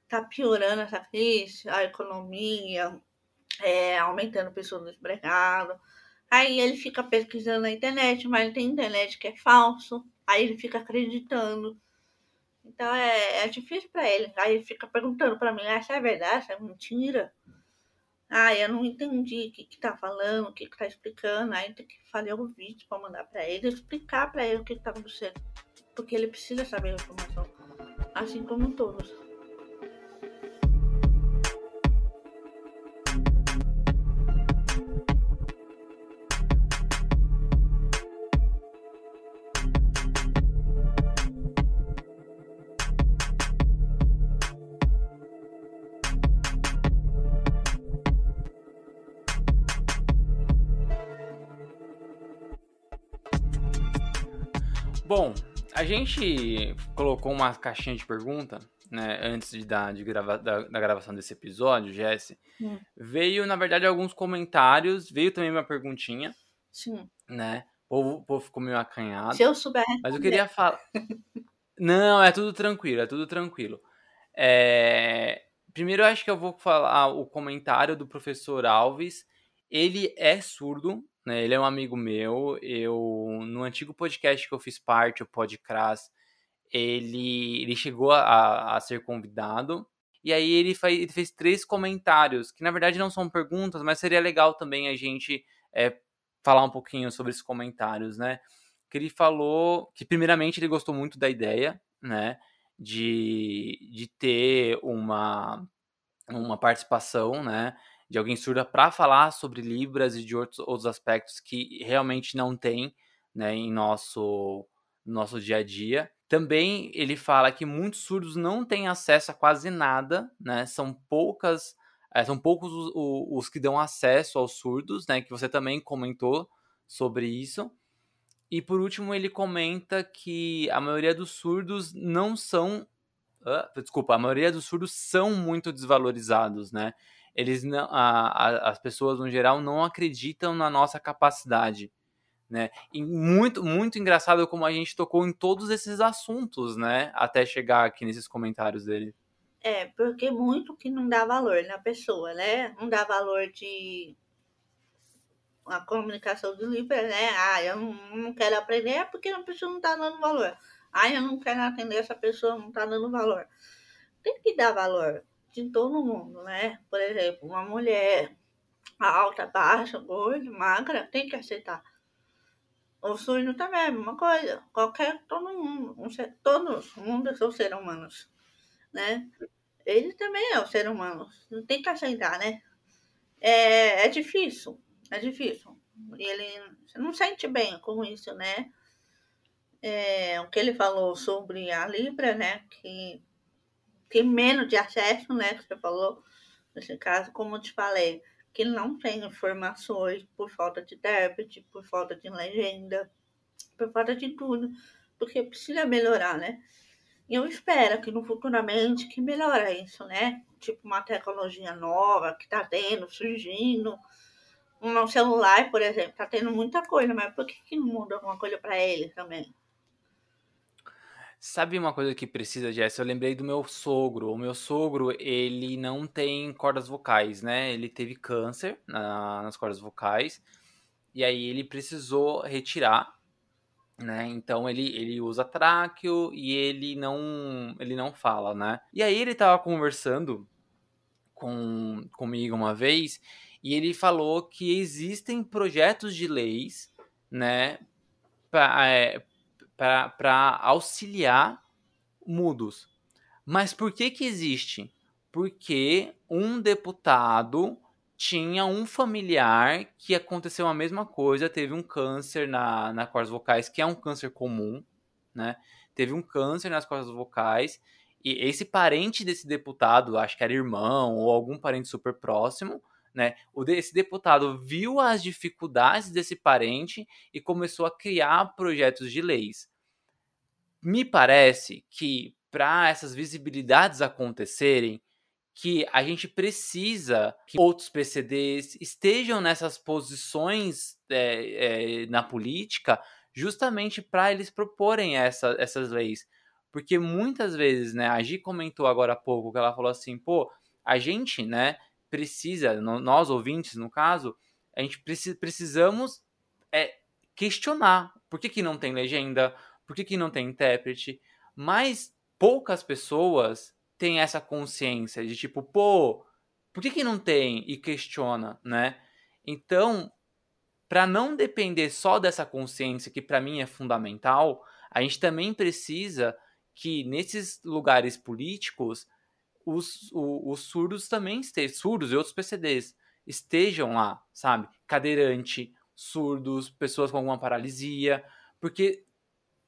está piorando essa crise, a economia, é, aumentando pessoas desempregadas Aí ele fica pesquisando na internet, mas tem internet que é falso. Aí ele fica acreditando. Então é, é difícil para ele. Aí ele fica perguntando para mim: essa é verdade? Essa é mentira? Ah, eu não entendi o que, que tá falando, o que, que tá explicando. Aí tem que fazer um vídeo para mandar para ele, explicar para ele o que, que tá acontecendo. Porque ele precisa saber a informação. Assim como todos. Gente colocou uma caixinha de pergunta, né, antes de, dar, de grava, da, da gravação desse episódio, Jesse. Hum. Veio, na verdade, alguns comentários, veio também uma perguntinha. Sim. Né? O povo, o povo ficou meio acanhado. Se eu souber. Mas eu queria falar. Não, é tudo tranquilo, é tudo tranquilo. É... Primeiro, eu acho que eu vou falar o comentário do professor Alves. Ele é surdo, né? Ele é um amigo meu. Eu no antigo podcast que eu fiz parte, o Podcras, ele ele chegou a, a ser convidado E aí ele, faz, ele fez três comentários, que na verdade não são perguntas, mas seria legal também a gente é, falar um pouquinho sobre esses comentários, né? Que ele falou que, primeiramente, ele gostou muito da ideia, né? De, de ter uma, uma participação, né? De alguém surda para falar sobre Libras e de outros, outros aspectos que realmente não tem, né? Em nosso, nosso dia a dia. Também ele fala que muitos surdos não têm acesso a quase nada, né? São poucas é, são poucos os, os, que dão acesso aos surdos, né? Que você também comentou sobre isso. E por último, ele comenta que a maioria dos surdos não são. Uh, desculpa, a maioria dos surdos são muito desvalorizados, né? Eles não, a, a, as pessoas no geral não acreditam na nossa capacidade, né? E muito muito engraçado como a gente tocou em todos esses assuntos, né? Até chegar aqui nesses comentários dele. É, porque muito que não dá valor na pessoa, né? Não dá valor de a comunicação de Libra, né? Ah, eu não, não quero aprender é porque a pessoa não está dando valor. Ah, eu não quero atender essa pessoa, não está dando valor. Tem que dar valor de todo mundo, né? Por exemplo, uma mulher alta, baixa, gorda, magra, tem que aceitar. O surdo também é a mesma coisa. Qualquer, todo mundo, um ser, todos, mundo são seres humanos, né? Ele também é um ser humano, não tem que aceitar, né? É, é difícil, é difícil. Ele não sente bem com isso, né? É, o que ele falou sobre a Libra, né? Que tem menos de acesso, né? Que você falou, nesse caso, como eu te falei, que não tem informações por falta de intérprete, por falta de legenda, por falta de tudo, porque precisa melhorar, né? E eu espero que no futuramente que melhore isso, né? Tipo uma tecnologia nova que tá tendo, surgindo, um celular, por exemplo, tá tendo muita coisa, mas por que, que não muda alguma coisa para ele também? Sabe uma coisa que precisa, Jess? Eu lembrei do meu sogro. O meu sogro, ele não tem cordas vocais, né? Ele teve câncer na, nas cordas vocais. E aí ele precisou retirar, né? Então ele, ele usa tráqueo e ele não ele não fala, né? E aí ele tava conversando com comigo uma vez e ele falou que existem projetos de leis, né, é, auxiliar mudos. Mas por que que existe? Porque um deputado tinha um familiar que aconteceu a mesma coisa, teve um câncer na, na cordas vocais, que é um câncer comum, né? Teve um câncer nas cordas vocais, e esse parente desse deputado, acho que era irmão ou algum parente super próximo, né? Esse deputado viu as dificuldades desse parente e começou a criar projetos de leis. Me parece que para essas visibilidades acontecerem, que a gente precisa que outros PCDs estejam nessas posições é, é, na política, justamente para eles proporem essa, essas leis. Porque muitas vezes, né, a Gi comentou agora há pouco que ela falou assim, pô, a gente, né, precisa, nós ouvintes, no caso, a gente precisamos é, questionar por que, que não tem legenda, por que, que não tem intérprete, mas poucas pessoas têm essa consciência de tipo, pô, por que, que não tem? E questiona, né? Então, para não depender só dessa consciência, que para mim é fundamental, a gente também precisa que nesses lugares políticos os, os, os surdos também estejam, surdos e outros PCDs estejam lá, sabe? Cadeirante, surdos, pessoas com alguma paralisia, porque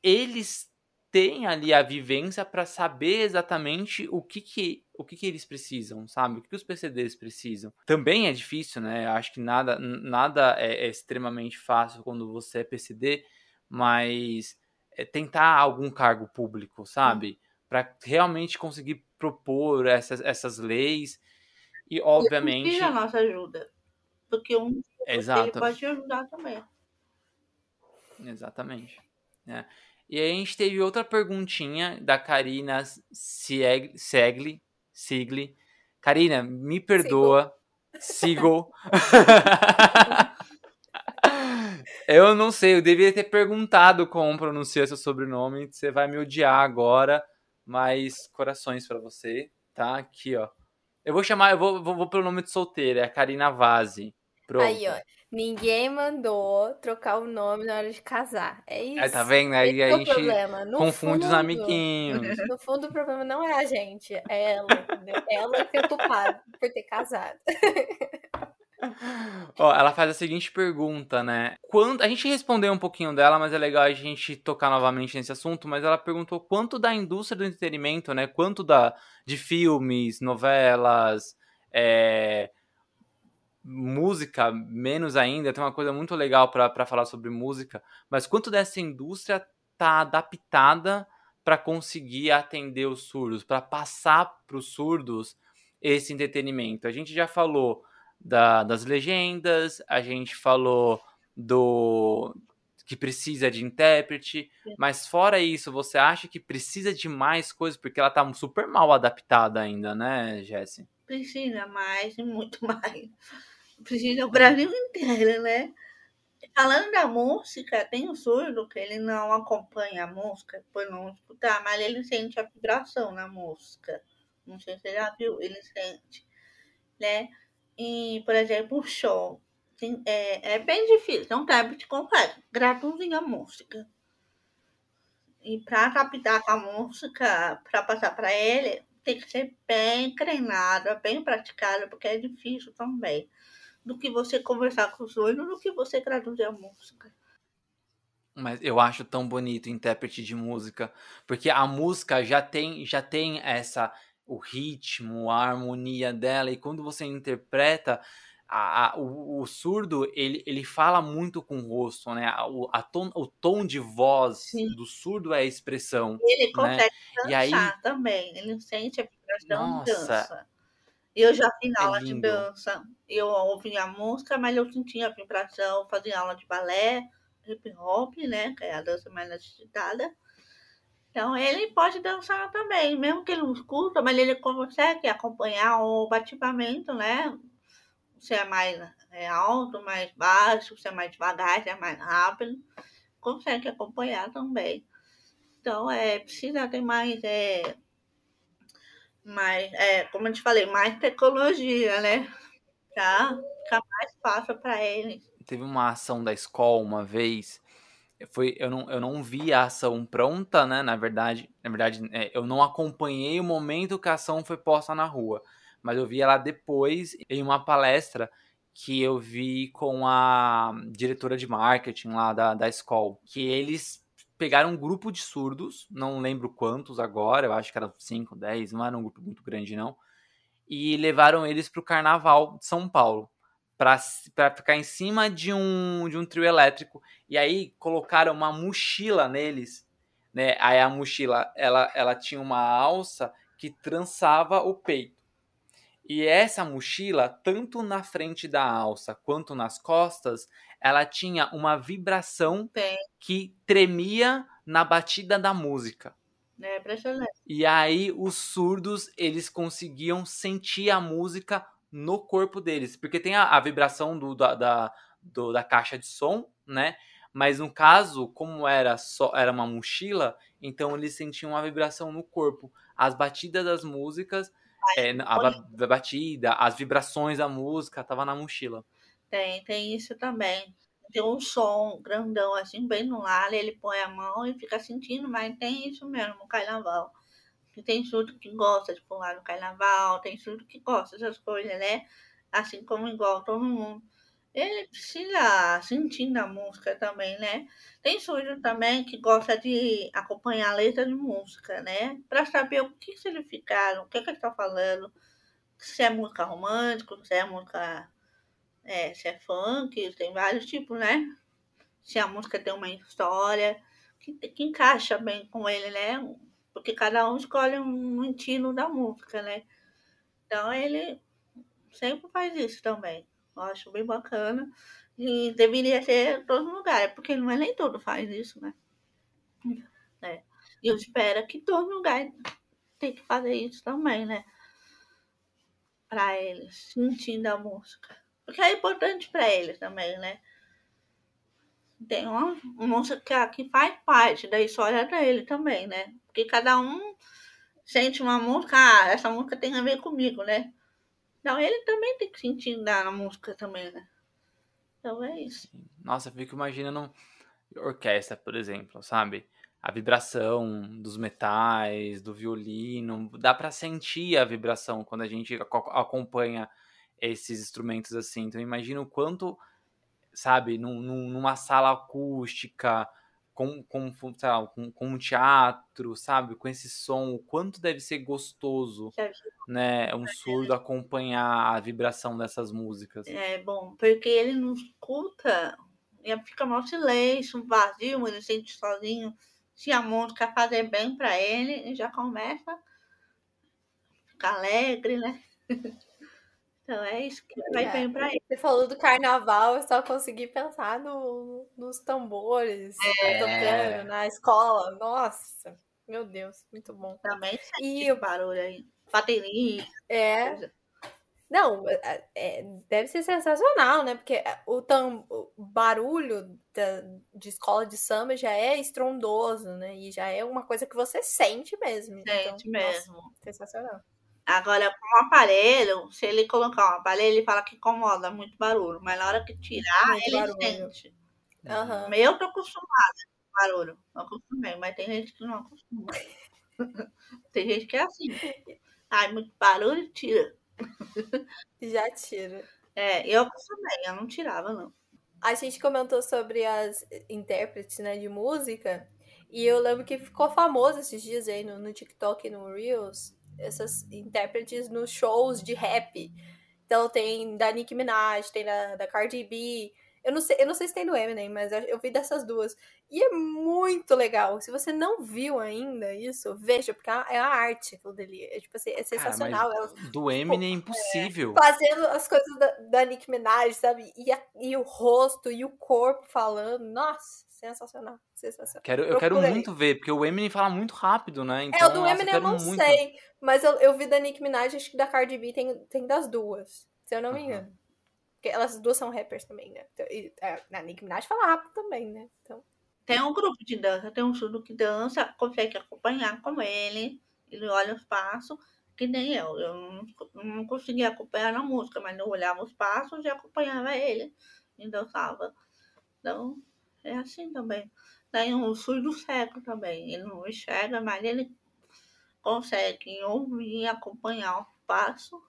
eles têm ali a vivência para saber exatamente o que que, o que que eles precisam, sabe? O que, que os PCDs precisam. Também é difícil, né? Acho que nada, nada é, é extremamente fácil quando você é PCD, mas é tentar algum cargo público, sabe? Para realmente conseguir propor essas, essas leis. E, obviamente. E a nossa ajuda. Porque um Exato. ele pode ajudar também. Exatamente. É. E aí a gente teve outra perguntinha da Karina Segli. Segli. Sigli. Karina, me perdoa. Sigo. eu não sei, eu deveria ter perguntado como pronunciar seu sobrenome. Você vai me odiar agora mas corações para você. tá? Aqui, ó. Eu vou chamar, eu vou, vou, vou pelo nome de solteira, é a Karina Vazzi. Pronto. Aí, ó. Ninguém mandou trocar o nome na hora de casar. É isso. Aí, tá vendo? Aí Esse a é o gente problema. No confunde os fundo- amiguinhos. No fundo, o problema não é a gente, é ela, entendeu? Ela que é culpada por ter casado. Ó, ela faz a seguinte pergunta, né? Quando a gente respondeu um pouquinho dela, mas é legal a gente tocar novamente nesse assunto. Mas ela perguntou quanto da indústria do entretenimento, né? Quanto da de filmes, novelas, é, música, menos ainda. Tem uma coisa muito legal para falar sobre música. Mas quanto dessa indústria tá adaptada para conseguir atender os surdos, para passar para os surdos esse entretenimento? A gente já falou da- das legendas, a gente falou do que precisa de intérprete, mas fora isso, você acha que precisa de mais coisas porque ela tá super mal adaptada ainda, né, Jessie? Precisa mais muito mais. Precisa o Brasil inteiro, né? Falando da música, tem o surdo que ele não acompanha a música por não escutar, mas ele sente a vibração na música. Não sei se você já viu, ele sente, né? E, por exemplo, o show. É, é bem difícil, é um intérprete completo, gratuito a música. E para adaptar com a música, para passar para ele, tem que ser bem treinado, bem praticado, porque é difícil também. Do que você conversar com os olhos, do que você traduzir a música. Mas eu acho tão bonito intérprete de música, porque a música já tem já tem essa o ritmo, a harmonia dela e quando você interpreta a- a- o, o surdo ele, ele fala muito com o rosto, né? A- O, a tom, o tom de voz Sim. do surdo é a expressão. Ele consegue E aí- dançar também, ele sente a vibração Nossa. dança. Eu já fiz É aula de lindo. dança, eu ouvia a música, mas eu sentia a vibração, fazia aula de balé, hip hop, né? Que é a dança mais necessitada. Então ele pode dançar também, mesmo que ele não escuta, mas ele consegue acompanhar o batimento, né? Se é mais é, alto, mais baixo, se é mais devagar, se é mais rápido, consegue acompanhar também. Então é precisa ter mais, é, mais é, como eu te falei, mais tecnologia, né? Tá? Ficar mais fácil para eles. Teve uma ação da escola uma vez. Foi, eu, não, eu não vi a ação pronta, né? Na verdade, na verdade é, eu não acompanhei o momento que a ação foi posta na rua. Mas eu vi ela depois em uma palestra que eu vi com a diretora de marketing lá da, da escola. Que eles pegaram um grupo de surdos, não lembro quantos agora, eu acho que eram 5, 10, não era um grupo muito grande não. E levaram eles para o carnaval de São Paulo para ficar em cima de um, de um trio elétrico. E aí colocaram uma mochila neles, né? Aí a mochila, ela, ela tinha uma alça que trançava o peito. E essa mochila, tanto na frente da alça quanto nas costas, ela tinha uma vibração Tem, que tremia na batida da música. Impressionante. E aí os surdos, eles conseguiam sentir a música no corpo deles. Porque tem a, a vibração do, da, da, do- da caixa de som, né? Mas no caso, como era só era uma mochila, então eles sentiam a vibração no corpo. As batidas das músicas, é, a, a batida, as vibrações da música, tava na mochila. Tem, tem isso também. Tem um som grandão, assim, bem no ar, ele põe a mão e fica sentindo, mas tem isso mesmo no carnaval. E tem surdo que gosta de pular no carnaval, tem surdo que gosta dessas coisas, né? Assim como igual todo mundo. Ele precisa sentir na música também, né? Tem surdo também que gosta de acompanhar a letra de música, né? Pra saber o que significaram, o que, que ele tá falando, se é música romântica, se é música é, se é funk, tem vários tipos, né? Se a música tem uma história que, que encaixa bem com ele, né? Porque cada um escolhe um estilo da música, né? Então ele sempre faz isso também. Eu acho bem bacana. E deveria ser em todo lugar, porque não é nem todo faz isso, né? É. E eu espero que todo lugar tem que fazer isso também, né? Para eles, sentindo a música. Porque é importante para eles também, né? Tem uma música que faz parte da história dele também, né? Porque cada um sente uma música, ah, essa música tem a ver comigo, né? Então ele também tem que sentir na música também, né? Então é isso. Nossa, eu fico imaginando orquestra, por exemplo, sabe? A vibração dos metais, do violino, dá para sentir a vibração quando a gente acompanha esses instrumentos assim. Então imagina o quanto, sabe, num, numa sala acústica, com, com, lá, com, com um teatro, sabe? Com esse som, o quanto deve ser gostoso, né? Um surdo acompanhar a vibração dessas músicas. É bom, porque ele não escuta, e fica mal silêncio, vazio, ele sente sozinho. Se a música fazer bem para ele, ele já começa a ficar alegre, né? Então é isso que vai é. bem pra ele. Você falou do carnaval, eu só consegui pensar no, nos tambores é. tocando na escola. Nossa, meu Deus, muito bom. Também e o barulho aí. Bateria. É. Não, é, é, deve ser sensacional, né? Porque o, tam, o barulho da, de escola de samba já é estrondoso, né? E já é uma coisa que você sente mesmo. Sente então, mesmo. Nossa, sensacional. Agora, com o aparelho, se ele colocar um aparelho, ele fala que incomoda muito barulho. Mas na hora que tirar, muito ele barulho. sente. Uhum. Eu tô acostumada com barulho. Eu acostumei, mas tem gente que não acostuma. tem gente que é assim. Ai, muito barulho, tira. Já tira. É, eu acostumei, eu não tirava, não. A gente comentou sobre as intérpretes né, de música. E eu lembro que ficou famoso esses dias aí no, no TikTok e no Reels essas intérpretes nos shows de rap. Então tem da Nicki Minaj, tem da, da Cardi B. Eu não, sei, eu não sei se tem do Eminem, mas eu vi dessas duas. E é muito legal. Se você não viu ainda isso, veja, porque é a arte aquilo dele. É, tipo assim, é sensacional. Cara, do Eminem tipo, é impossível. É, fazendo as coisas da, da Nicki Minaj, sabe? E, a, e o rosto e o corpo falando. Nossa, sensacional. Sensacional. Quero, eu quero muito ver, porque o Eminem fala muito rápido, né? Então, é, o do nossa, Eminem eu não muito... sei. Mas eu, eu vi da Nicki Minaj, acho que da Cardi B tem, tem das duas, se eu não me engano. Porque elas duas são rappers também, né? Então, e, a, a Nicki Minaj fala rápido também, né? Então... Tem um grupo de dança, tem um surdo que dança, consegue acompanhar com ele, ele olha os passos, que nem eu. Eu não, não conseguia acompanhar na música, mas eu olhava os passos e acompanhava ele e dançava. Então, é assim também. Tem um surdo cego também. Ele não enxerga, mas ele consegue ouvir e acompanhar o passo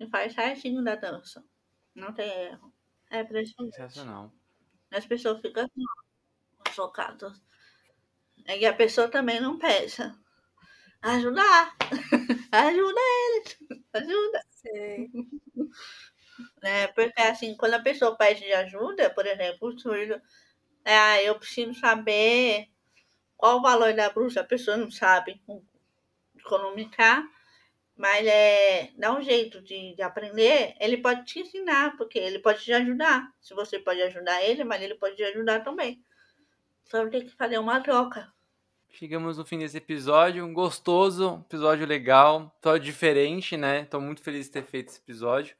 e faz certinho da dança. Não tem erro. É impressionante. Sensacional. As pessoas ficam assim, chocadas. E a pessoa também não pensa. Ajudar! Ajuda eles! Ajuda! Sim. É, porque assim, quando a pessoa pede ajuda, por exemplo, o surdo, é, eu preciso saber qual o valor da bruxa, a pessoa não sabe economicar, mas é, dá um jeito de, de aprender, ele pode te ensinar, porque ele pode te ajudar. Se você pode ajudar ele, mas ele pode te ajudar também. Só tem que fazer uma troca. Chegamos no fim desse episódio, um gostoso, episódio legal, episódio diferente, né? Tô muito feliz de ter feito esse episódio.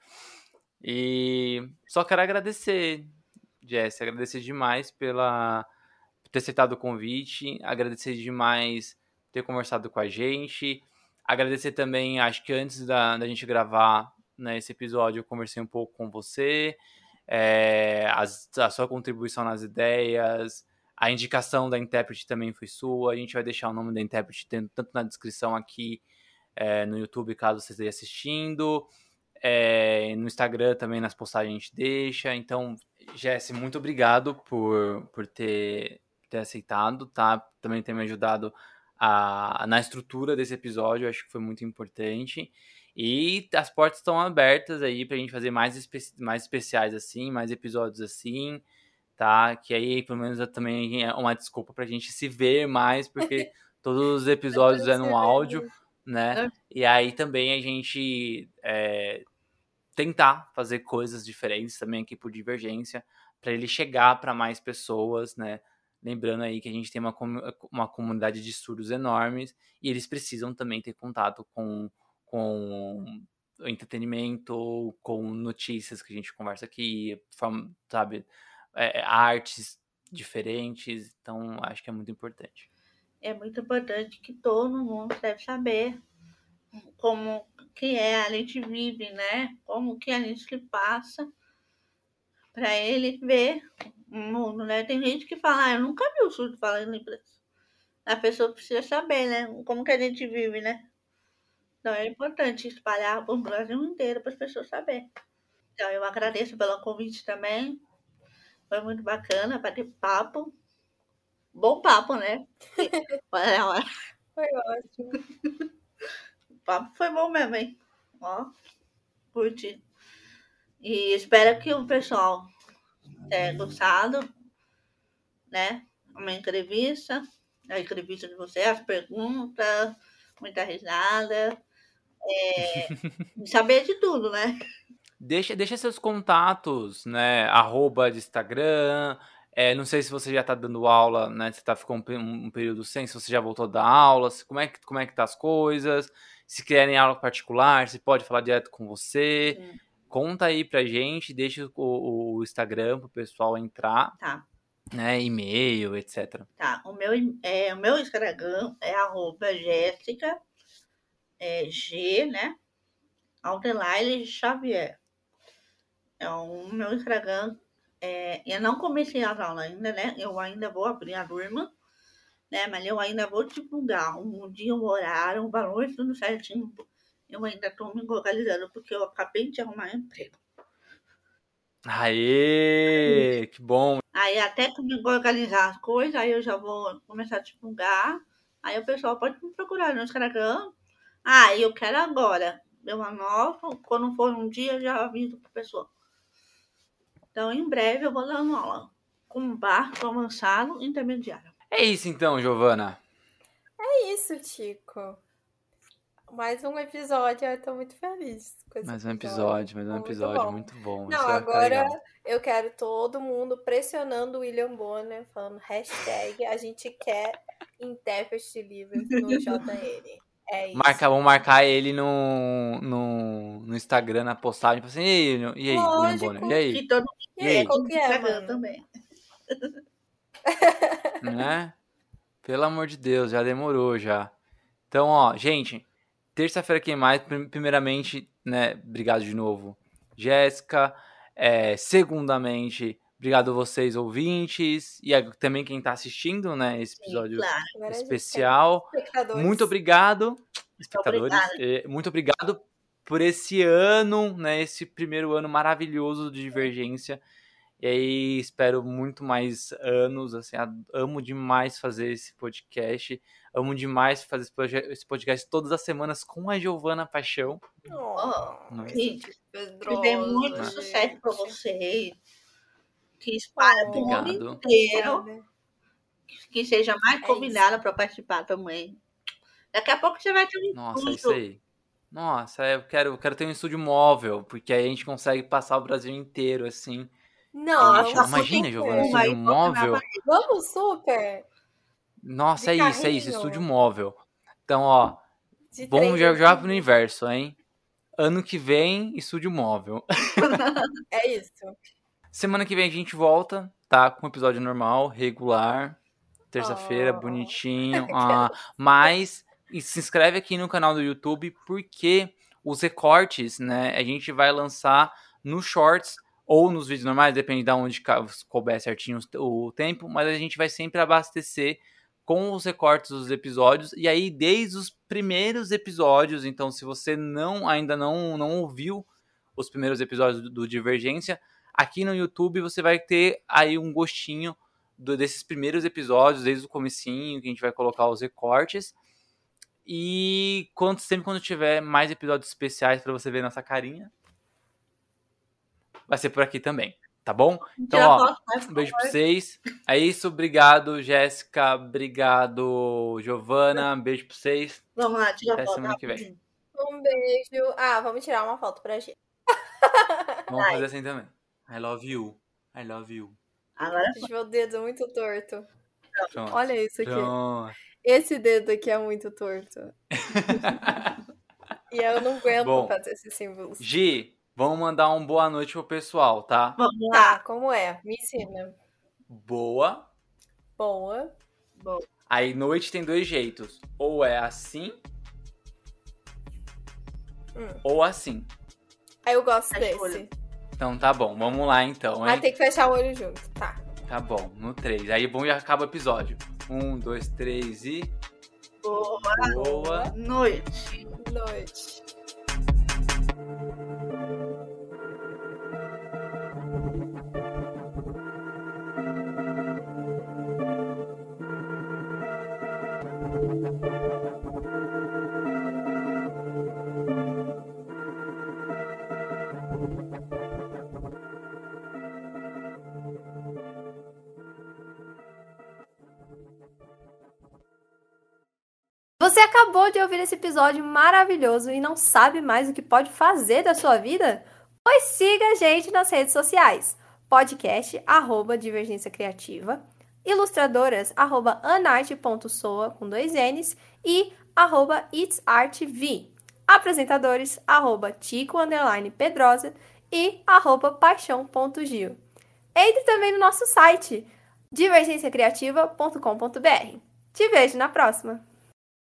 E só quero agradecer, Jess, agradecer demais pela por ter aceitado o convite, agradecer demais ter conversado com a gente. Agradecer também, acho que antes da, da gente gravar né, esse episódio, eu conversei um pouco com você, é, as, a sua contribuição nas ideias, a indicação da intérprete também foi sua. A gente vai deixar o nome da intérprete tanto na descrição aqui é, no YouTube, caso você esteja assistindo. É, no Instagram também, nas postagens a gente deixa. Então, Jesse, muito obrigado por, por ter, ter aceitado, tá? Também ter me ajudado a, na estrutura desse episódio, acho que foi muito importante. E as portas estão abertas aí pra gente fazer mais, espe mais especiais assim, mais episódios assim, tá? Que aí, pelo menos, também é uma desculpa pra gente se ver mais, porque todos os episódios é no áudio, né? E aí também a gente é, tentar fazer coisas diferentes também aqui por divergência, para ele chegar para mais pessoas, né? Lembrando aí que a gente tem uma, uma comunidade de surdos enormes e eles precisam também ter contato com, com entretenimento, com notícias que a gente conversa aqui, sabe, é, artes diferentes. Então, acho que é muito importante. é muito importante que todo mundo deve saber como que é a gente vive, né? Como que a gente passa para ele ver o mundo, né? Tem gente que fala, ah, eu nunca vi o surdo falando inglês. A pessoa precisa saber, né? Como que a gente vive, né? Então é importante espalhar o Brasil inteiro para as pessoas saberem. Então eu agradeço pelo convite também. Foi muito bacana bater papo. Bom papo, né? Olha, Foi ótimo. Papo foi bom mesmo, hein? Ó, curti. E espero que o pessoal tenha gostado, né? Uma entrevista, a entrevista de vocês, as perguntas, muita risada. É, saber de tudo, né? Deixa, deixa seus contatos, né? Arroba de Instagram. É, não sei se você já tá dando aula, né? Você tá ficou um, um, período sem, se você já voltou a dar aula, como é que, como é que tá as coisas, se querem aula particular, se pode falar direto com você. Sim. Conta aí pra gente, deixa o, o Instagram pro pessoal entrar. Tá. Né, e-mail, etc. Tá, o meu, é, o meu Instagram é arroba Jéssica é, G, né? Aldelaine Xavier. É o meu Instagram. É, eu não comecei as aulas ainda, né? Eu ainda vou abrir a turma, né? Mas eu ainda vou divulgar um dia, um horário, um valor, tudo certinho. Eu ainda estou me localizando porque eu acabei de arrumar emprego. Aê! Que bom! Aí até que me organizar as coisas, aí eu já vou começar a divulgar. Aí o pessoal pode me procurar no Instagram, ah, eu quero agora. Eu anoto, quando for um dia, eu já aviso para a pessoa. Então, em breve, eu vou dar uma aula com barco avançado intermediário. É isso então, Giovana. É isso, Tico. Mais um episódio, eu tô muito feliz. mais um episódio, mais um muito episódio, bom. muito bom. Não, agora eu quero todo mundo pressionando o William Bonner, falando hashtag a gente quer intérprete de livros no JN. É isso. Marca, vamos marcar ele no, no, no Instagram, na postagem. Assim, e aí, e aí, Lógico, Bonner? E aí? E, todo... e aí? Qual que é, mano? também. Né? Pelo amor de Deus, já demorou já. Então, ó, gente, terça-feira quem mais, primeiramente, né, obrigado de novo, Jéssica. É, segundamente, Obrigado a vocês, ouvintes, e a, também quem está assistindo, né, esse episódio Sim, claro. especial. Muito obrigado, espectadores. É, muito obrigado por esse ano, né, esse primeiro ano maravilhoso de Divergência. E aí, espero muito mais anos, assim, amo demais fazer esse podcast. Amo demais fazer esse podcast todas as semanas com a Giovana Paixão. Oh, que, que dê muito sucesso para vocês que espalha o mundo inteiro. Que seja mais é convidada para participar também. Daqui a pouco você vai ter um Nossa, estúdio. isso aí. Nossa, eu quero, eu quero ter um estúdio móvel, porque aí a gente consegue passar o Brasil inteiro, assim. Não, gente, imagina, Giovana, um estúdio móvel. Vamos super! Nossa, é isso, é isso, estúdio móvel. Então, ó, vamos já, já pro universo, hein? Ano que vem, estúdio móvel. É isso. Semana que vem a gente volta, tá? Com um episódio normal, regular. Terça-feira, oh. bonitinho. Ah, mas se inscreve aqui no canal do YouTube, porque os recortes, né? A gente vai lançar nos shorts ou nos vídeos normais, depende de onde couber certinho o tempo, mas a gente vai sempre abastecer com os recortes dos episódios e aí desde os primeiros episódios, então se você não ainda não não ouviu os primeiros episódios do, do Divergência, Aqui no YouTube você vai ter aí um gostinho do, desses primeiros episódios, desde o comecinho, que a gente vai colocar os recortes. E quando, sempre quando tiver mais episódios especiais para você ver nossa carinha, vai ser por aqui também, tá bom? Então, ó, um beijo pra vocês. É isso, obrigado, Jéssica. Obrigado, Giovana. Um beijo pra vocês. Vamos lá, tira Até semana que vem. Um beijo. Ah, vamos tirar uma foto pra gente. Vamos Ai. fazer assim também. I love you. I love you. Agora Gente, meu dedo é muito torto. Pronto. Olha isso aqui. Pronto. Esse dedo aqui é muito torto. e eu não aguento Bom, fazer esses símbolos. Gi, vamos mandar um boa noite pro pessoal, tá? Vamos lá. Tá, como é? Me ensina. Boa. Boa. Bom. Aí noite tem dois jeitos. Ou é assim, Hum. ou assim. Aí eu gosto Fecha desse. olho. Então tá bom, vamos lá então, Mas hein? tem que fechar o olho junto, tá. Tá bom, no 3. Aí bom já acaba o episódio. Um, dois, três e. Boa Boa. noite. Noite. Você acabou de ouvir esse episódio maravilhoso e não sabe mais o que pode fazer da sua vida? Pois siga a gente nas redes sociais. Podcast, arroba Divergência Criativa, ilustradoras, arroba anarte.soa, com dois N's, e arroba itsartv. Apresentadores, arroba Tico, underline Pedrosa, e arroba paixão.gil. Entre também no nosso site, divergenciacriativa.com.br. Te vejo na próxima!